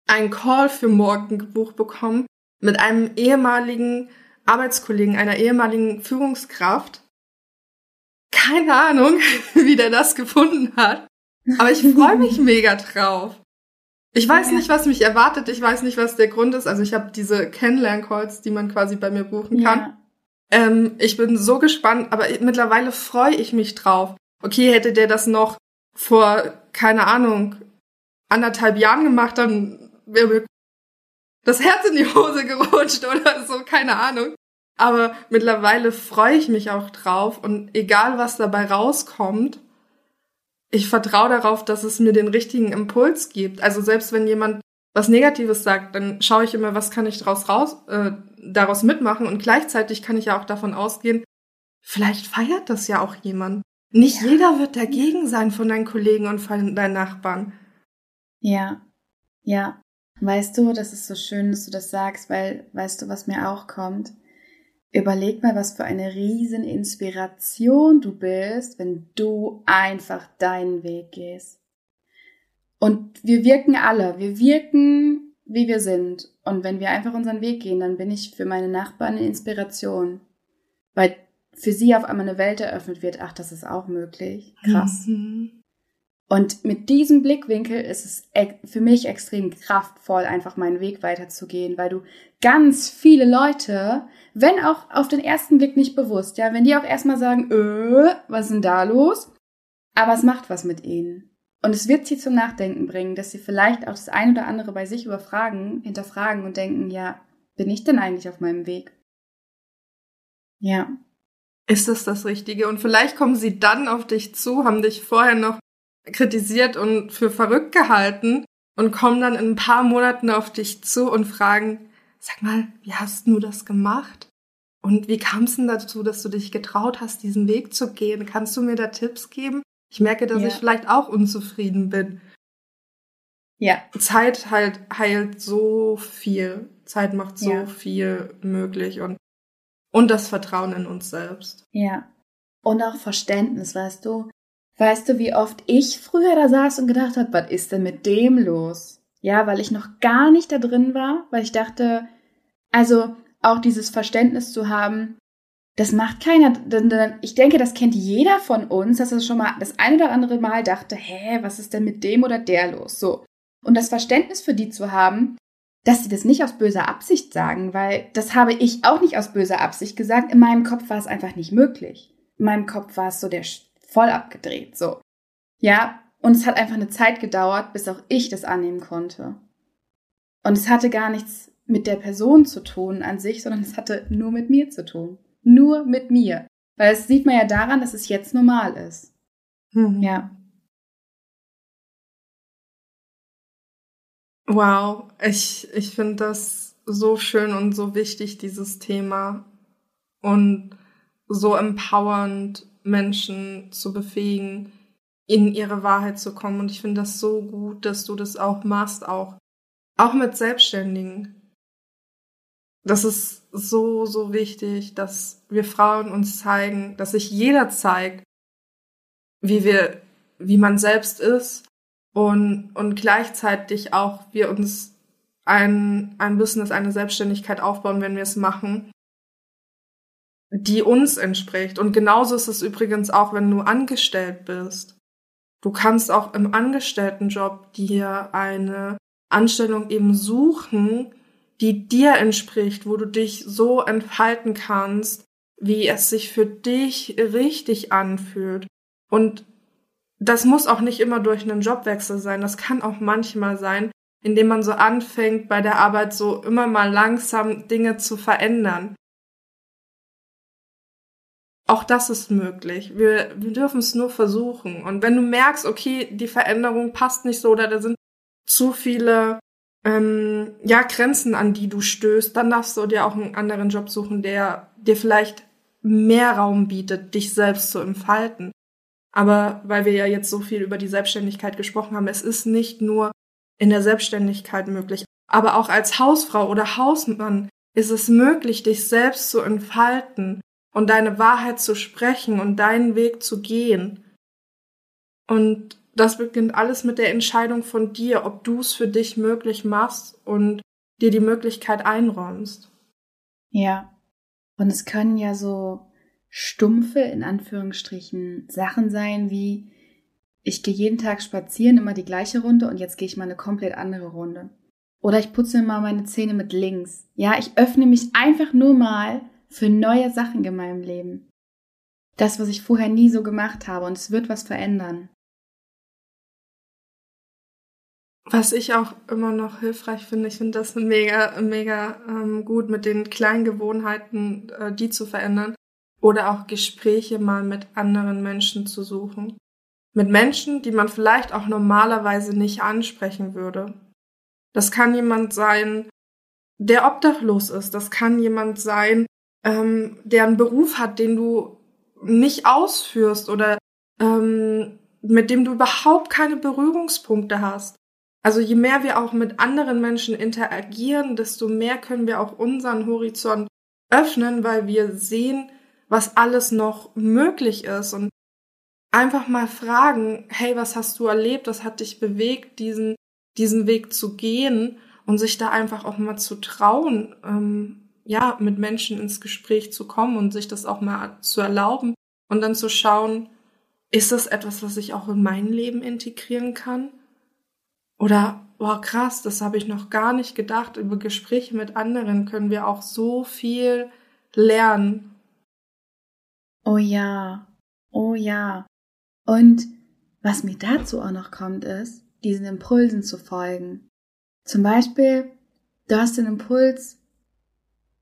einen Call für morgen gebucht bekommen mit einem ehemaligen Arbeitskollegen, einer ehemaligen Führungskraft. Keine Ahnung, wie der das gefunden hat. Aber ich freue mich mega drauf. Ich weiß nicht, was mich erwartet. Ich weiß nicht, was der Grund ist. Also ich habe diese Kennenlern-Calls, die man quasi bei mir buchen kann. Ja. Ähm, ich bin so gespannt, aber mittlerweile freue ich mich drauf. Okay, hätte der das noch vor, keine Ahnung, anderthalb Jahren gemacht, dann wäre mir das Herz in die Hose gerutscht oder so, keine Ahnung. Aber mittlerweile freue ich mich auch drauf und egal was dabei rauskommt, ich vertraue darauf, dass es mir den richtigen Impuls gibt. Also selbst wenn jemand was Negatives sagt, dann schaue ich immer, was kann ich daraus raus, äh, daraus mitmachen und gleichzeitig kann ich ja auch davon ausgehen, vielleicht feiert das ja auch jemand. Nicht ja. jeder wird dagegen sein von deinen Kollegen und von deinen Nachbarn. Ja, ja. Weißt du, das ist so schön, dass du das sagst, weil, weißt du, was mir auch kommt? Überleg mal, was für eine riesen Inspiration du bist, wenn du einfach deinen Weg gehst. Und wir wirken alle, wir wirken, wie wir sind. Und wenn wir einfach unseren Weg gehen, dann bin ich für meine Nachbarn eine Inspiration. Weil für sie auf einmal eine Welt eröffnet wird. Ach, das ist auch möglich. Krass. Mhm. Und mit diesem Blickwinkel ist es für mich extrem kraftvoll, einfach meinen Weg weiterzugehen, weil du ganz viele Leute, wenn auch auf den ersten Blick nicht bewusst, ja, wenn die auch erstmal sagen, äh, was ist denn da los? Aber es macht was mit ihnen. Und es wird sie zum Nachdenken bringen, dass sie vielleicht auch das ein oder andere bei sich überfragen, hinterfragen und denken, ja, bin ich denn eigentlich auf meinem Weg? Ja. Ist das das Richtige? Und vielleicht kommen sie dann auf dich zu, haben dich vorher noch kritisiert und für verrückt gehalten und kommen dann in ein paar Monaten auf dich zu und fragen, sag mal, wie hast du das gemacht? Und wie kam es denn dazu, dass du dich getraut hast, diesen Weg zu gehen? Kannst du mir da Tipps geben? Ich merke, dass ja. ich vielleicht auch unzufrieden bin. Ja. Zeit halt heilt so viel. Zeit macht so ja. viel möglich und, und das Vertrauen in uns selbst. Ja. Und auch Verständnis, weißt du? Weißt du, wie oft ich früher da saß und gedacht habe, was ist denn mit dem los? Ja, weil ich noch gar nicht da drin war, weil ich dachte, also auch dieses Verständnis zu haben, das macht keiner. Ich denke, das kennt jeder von uns, dass er schon mal das ein oder andere Mal dachte, hä, was ist denn mit dem oder der los? So. Und das Verständnis für die zu haben, dass sie das nicht aus böser Absicht sagen, weil das habe ich auch nicht aus böser Absicht gesagt. In meinem Kopf war es einfach nicht möglich. In meinem Kopf war es so der voll abgedreht, so. Ja, und es hat einfach eine Zeit gedauert, bis auch ich das annehmen konnte. Und es hatte gar nichts mit der Person zu tun an sich, sondern es hatte nur mit mir zu tun. Nur mit mir. Weil es sieht man ja daran, dass es jetzt normal ist. Mhm. Ja. Wow, ich, ich finde das so schön und so wichtig, dieses Thema. Und so empowernd Menschen zu befähigen, in ihre Wahrheit zu kommen. Und ich finde das so gut, dass du das auch machst, auch, auch mit Selbstständigen. Das ist so, so wichtig, dass wir Frauen uns zeigen, dass sich jeder zeigt, wie wir, wie man selbst ist und, und gleichzeitig auch wir uns ein, ein Business, eine Selbstständigkeit aufbauen, wenn wir es machen, die uns entspricht. Und genauso ist es übrigens auch, wenn du angestellt bist. Du kannst auch im Angestelltenjob dir eine Anstellung eben suchen, die dir entspricht, wo du dich so entfalten kannst, wie es sich für dich richtig anfühlt. Und das muss auch nicht immer durch einen Jobwechsel sein. Das kann auch manchmal sein, indem man so anfängt, bei der Arbeit so immer mal langsam Dinge zu verändern. Auch das ist möglich. Wir, wir dürfen es nur versuchen. Und wenn du merkst, okay, die Veränderung passt nicht so oder da sind zu viele ähm, ja, Grenzen, an die du stößt, dann darfst du dir auch einen anderen Job suchen, der dir vielleicht mehr Raum bietet, dich selbst zu entfalten. Aber weil wir ja jetzt so viel über die Selbstständigkeit gesprochen haben, es ist nicht nur in der Selbstständigkeit möglich, aber auch als Hausfrau oder Hausmann ist es möglich, dich selbst zu entfalten und deine Wahrheit zu sprechen und deinen Weg zu gehen. Und das beginnt alles mit der Entscheidung von dir, ob du es für dich möglich machst und dir die Möglichkeit einräumst. Ja. Und es können ja so stumpfe, in Anführungsstrichen, Sachen sein wie, ich gehe jeden Tag spazieren, immer die gleiche Runde und jetzt gehe ich mal eine komplett andere Runde. Oder ich putze mal meine Zähne mit links. Ja, ich öffne mich einfach nur mal für neue Sachen in meinem Leben. Das, was ich vorher nie so gemacht habe und es wird was verändern. Was ich auch immer noch hilfreich finde, ich finde das mega, mega ähm, gut, mit den kleinen Gewohnheiten, äh, die zu verändern oder auch Gespräche mal mit anderen Menschen zu suchen. Mit Menschen, die man vielleicht auch normalerweise nicht ansprechen würde. Das kann jemand sein, der obdachlos ist. Das kann jemand sein, ähm, der einen Beruf hat, den du nicht ausführst oder ähm, mit dem du überhaupt keine Berührungspunkte hast. Also je mehr wir auch mit anderen Menschen interagieren, desto mehr können wir auch unseren Horizont öffnen, weil wir sehen, was alles noch möglich ist. Und einfach mal fragen, hey, was hast du erlebt, was hat dich bewegt, diesen diesen Weg zu gehen? Und sich da einfach auch mal zu trauen, ähm, ja, mit Menschen ins Gespräch zu kommen und sich das auch mal zu erlauben und dann zu schauen, ist das etwas, was ich auch in mein Leben integrieren kann? Oder, boah, krass, das habe ich noch gar nicht gedacht. Über Gespräche mit anderen können wir auch so viel lernen. Oh ja, oh ja. Und was mir dazu auch noch kommt, ist, diesen Impulsen zu folgen. Zum Beispiel, du hast den Impuls,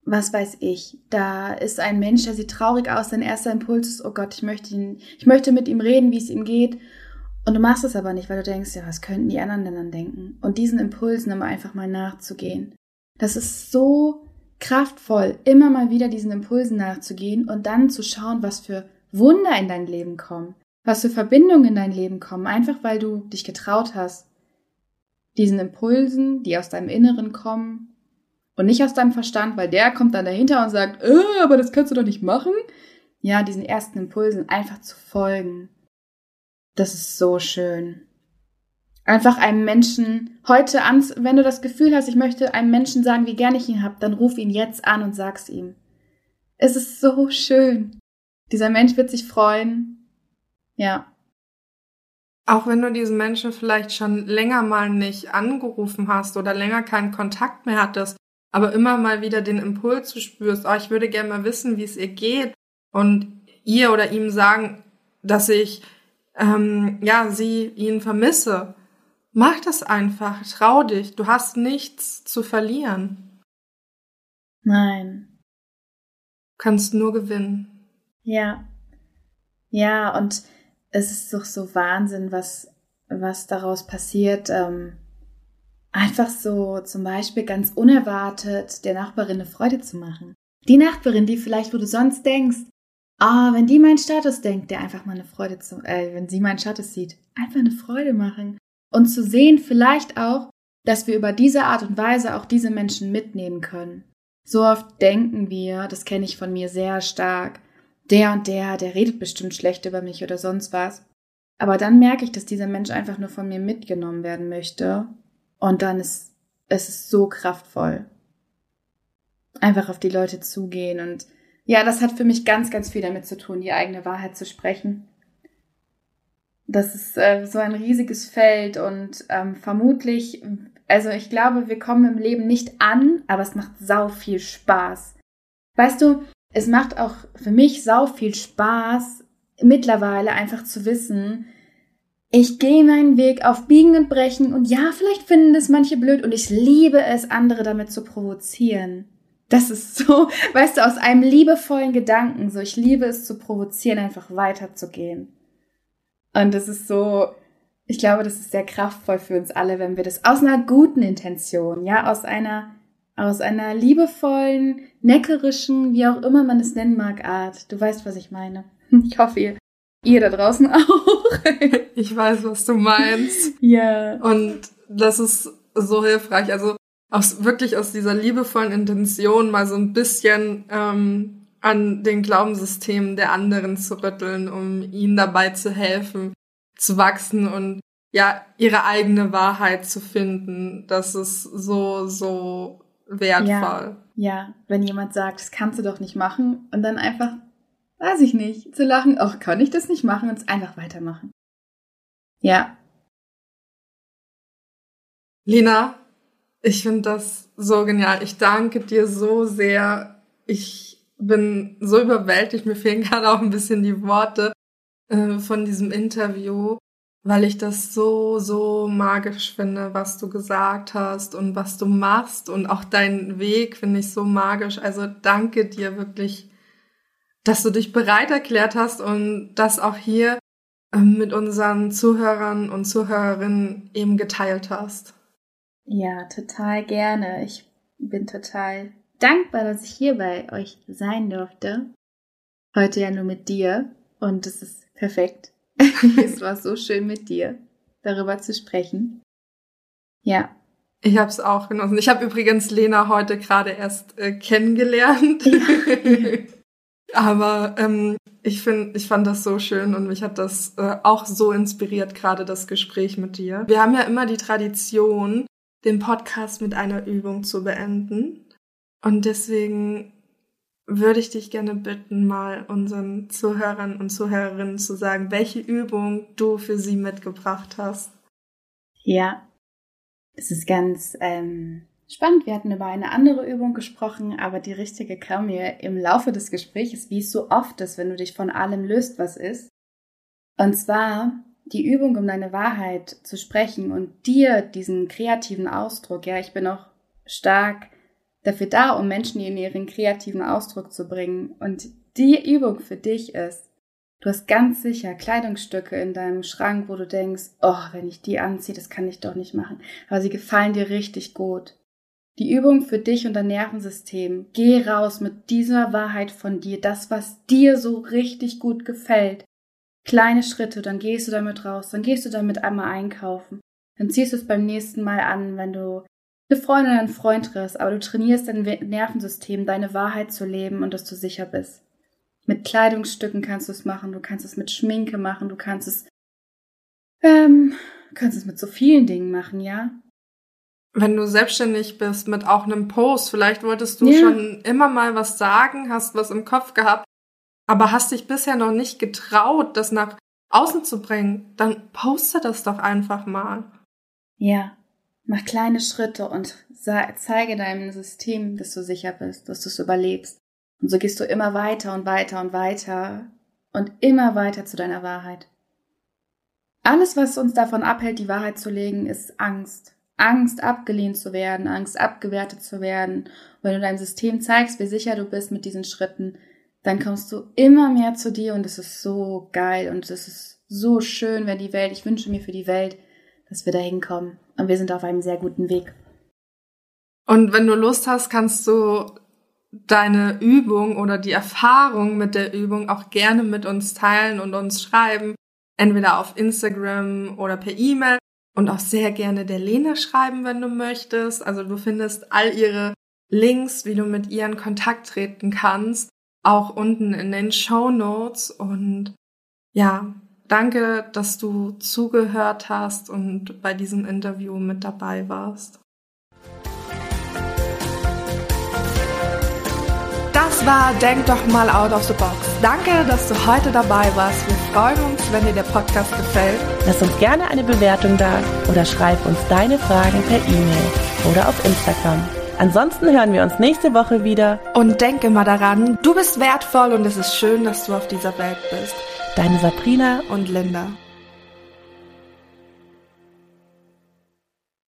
was weiß ich, da ist ein Mensch, der sieht traurig aus, dein erster Impuls ist, oh Gott, ich möchte ihn, ich möchte mit ihm reden, wie es ihm geht. Und du machst es aber nicht, weil du denkst, ja, was könnten die anderen denn dann denken? Und diesen Impulsen immer einfach mal nachzugehen. Das ist so kraftvoll, immer mal wieder diesen Impulsen nachzugehen und dann zu schauen, was für Wunder in dein Leben kommen was für Verbindungen in dein Leben kommen, einfach weil du dich getraut hast, diesen Impulsen, die aus deinem Inneren kommen und nicht aus deinem Verstand, weil der kommt dann dahinter und sagt, äh, aber das kannst du doch nicht machen. Ja, diesen ersten Impulsen einfach zu folgen. Das ist so schön. Einfach einem Menschen heute an, wenn du das Gefühl hast, ich möchte einem Menschen sagen, wie gerne ich ihn habe, dann ruf ihn jetzt an und sag's ihm. Es ist so schön. Dieser Mensch wird sich freuen ja. Auch wenn du diesen Menschen vielleicht schon länger mal nicht angerufen hast oder länger keinen Kontakt mehr hattest, aber immer mal wieder den Impuls spürst, oh, ich würde gerne mal wissen, wie es ihr geht und ihr oder ihm sagen, dass ich ähm, ja sie ihn vermisse. Mach das einfach, trau dich, du hast nichts zu verlieren. Nein. Du kannst nur gewinnen. Ja. Ja, und es ist doch so Wahnsinn, was, was daraus passiert. Ähm, einfach so zum Beispiel ganz unerwartet der Nachbarin eine Freude zu machen. Die Nachbarin, die vielleicht, wo du sonst denkst, ah, wenn die meinen Status denkt, der einfach mal eine Freude zu, äh, wenn sie meinen Status sieht, einfach eine Freude machen. Und zu sehen vielleicht auch, dass wir über diese Art und Weise auch diese Menschen mitnehmen können. So oft denken wir, das kenne ich von mir sehr stark, der und der, der redet bestimmt schlecht über mich oder sonst was. Aber dann merke ich, dass dieser Mensch einfach nur von mir mitgenommen werden möchte. Und dann ist es ist so kraftvoll. Einfach auf die Leute zugehen. Und ja, das hat für mich ganz, ganz viel damit zu tun, die eigene Wahrheit zu sprechen. Das ist äh, so ein riesiges Feld und ähm, vermutlich, also ich glaube, wir kommen im Leben nicht an, aber es macht sau viel Spaß. Weißt du, es macht auch für mich sau viel Spaß, mittlerweile einfach zu wissen, ich gehe meinen Weg auf Biegen und Brechen und ja, vielleicht finden das manche blöd und ich liebe es, andere damit zu provozieren. Das ist so, weißt du, aus einem liebevollen Gedanken, so ich liebe es zu provozieren, einfach weiterzugehen. Und das ist so, ich glaube, das ist sehr kraftvoll für uns alle, wenn wir das aus einer guten Intention, ja, aus einer aus einer liebevollen, neckerischen, wie auch immer man es nennen mag, Art. Du weißt, was ich meine. Ich hoffe, ihr, ihr da draußen auch. ich weiß, was du meinst. Ja. Und das ist so hilfreich. Also aus, wirklich aus dieser liebevollen Intention mal so ein bisschen ähm, an den Glaubenssystemen der anderen zu rütteln, um ihnen dabei zu helfen, zu wachsen und ja, ihre eigene Wahrheit zu finden. Das ist so, so wertvoll. Ja, ja, wenn jemand sagt, das kannst du doch nicht machen und dann einfach, weiß ich nicht, zu lachen, ach, kann ich das nicht machen und es einfach weitermachen. Ja. Lina, ich finde das so genial. Ich danke dir so sehr. Ich bin so überwältigt. Mir fehlen gerade auch ein bisschen die Worte äh, von diesem Interview weil ich das so, so magisch finde, was du gesagt hast und was du machst und auch dein Weg finde ich so magisch. Also danke dir wirklich, dass du dich bereit erklärt hast und das auch hier ähm, mit unseren Zuhörern und Zuhörerinnen eben geteilt hast. Ja, total gerne. Ich bin total dankbar, dass ich hier bei euch sein durfte. Heute ja nur mit dir und es ist perfekt. es war so schön mit dir, darüber zu sprechen. Ja. Ich habe es auch genossen. Ich habe übrigens Lena heute gerade erst äh, kennengelernt. Ja. Aber ähm, ich finde, ich fand das so schön und mich hat das äh, auch so inspiriert, gerade das Gespräch mit dir. Wir haben ja immer die Tradition, den Podcast mit einer Übung zu beenden. Und deswegen würde ich dich gerne bitten, mal unseren Zuhörern und Zuhörerinnen zu sagen, welche Übung du für sie mitgebracht hast. Ja, es ist ganz ähm, spannend. Wir hatten über eine andere Übung gesprochen, aber die richtige kam mir im Laufe des Gesprächs, wie es so oft ist, wenn du dich von allem löst, was ist. Und zwar die Übung, um deine Wahrheit zu sprechen und dir diesen kreativen Ausdruck, ja, ich bin auch stark dafür da, um Menschen in ihren kreativen Ausdruck zu bringen. Und die Übung für dich ist, du hast ganz sicher Kleidungsstücke in deinem Schrank, wo du denkst, oh, wenn ich die anziehe, das kann ich doch nicht machen. Aber sie gefallen dir richtig gut. Die Übung für dich und dein Nervensystem. Geh raus mit dieser Wahrheit von dir, das, was dir so richtig gut gefällt. Kleine Schritte, dann gehst du damit raus, dann gehst du damit einmal einkaufen. Dann ziehst du es beim nächsten Mal an, wenn du eine Freundin oder ein Freund triffst, aber du trainierst dein Nervensystem, deine Wahrheit zu leben und dass du sicher bist. Mit Kleidungsstücken kannst du es machen, du kannst es mit Schminke machen, du kannst es, ähm, kannst es mit so vielen Dingen machen, ja? Wenn du selbstständig bist mit auch einem Post, vielleicht wolltest du ja. schon immer mal was sagen, hast was im Kopf gehabt, aber hast dich bisher noch nicht getraut, das nach außen zu bringen, dann poste das doch einfach mal. Ja, Mach kleine Schritte und zeige deinem System, dass du sicher bist, dass du es überlebst. Und so gehst du immer weiter und weiter und weiter und immer weiter zu deiner Wahrheit. Alles, was uns davon abhält, die Wahrheit zu legen, ist Angst. Angst, abgelehnt zu werden, Angst, abgewertet zu werden. Und wenn du deinem System zeigst, wie sicher du bist mit diesen Schritten, dann kommst du immer mehr zu dir und es ist so geil und es ist so schön, wenn die Welt, ich wünsche mir für die Welt, dass wir da hinkommen. Und wir sind auf einem sehr guten Weg. Und wenn du Lust hast, kannst du deine Übung oder die Erfahrung mit der Übung auch gerne mit uns teilen und uns schreiben. Entweder auf Instagram oder per E-Mail und auch sehr gerne der Lena schreiben, wenn du möchtest. Also du findest all ihre Links, wie du mit ihr in Kontakt treten kannst, auch unten in den Show Notes. Und ja, Danke, dass du zugehört hast und bei diesem Interview mit dabei warst. Das war Denk doch mal out of the box. Danke, dass du heute dabei warst. Wir freuen uns, wenn dir der Podcast gefällt. Lass uns gerne eine Bewertung da oder schreib uns deine Fragen per E-Mail oder auf Instagram. Ansonsten hören wir uns nächste Woche wieder. Und denk immer daran, du bist wertvoll und es ist schön, dass du auf dieser Welt bist. Deine Sabrina und Linda.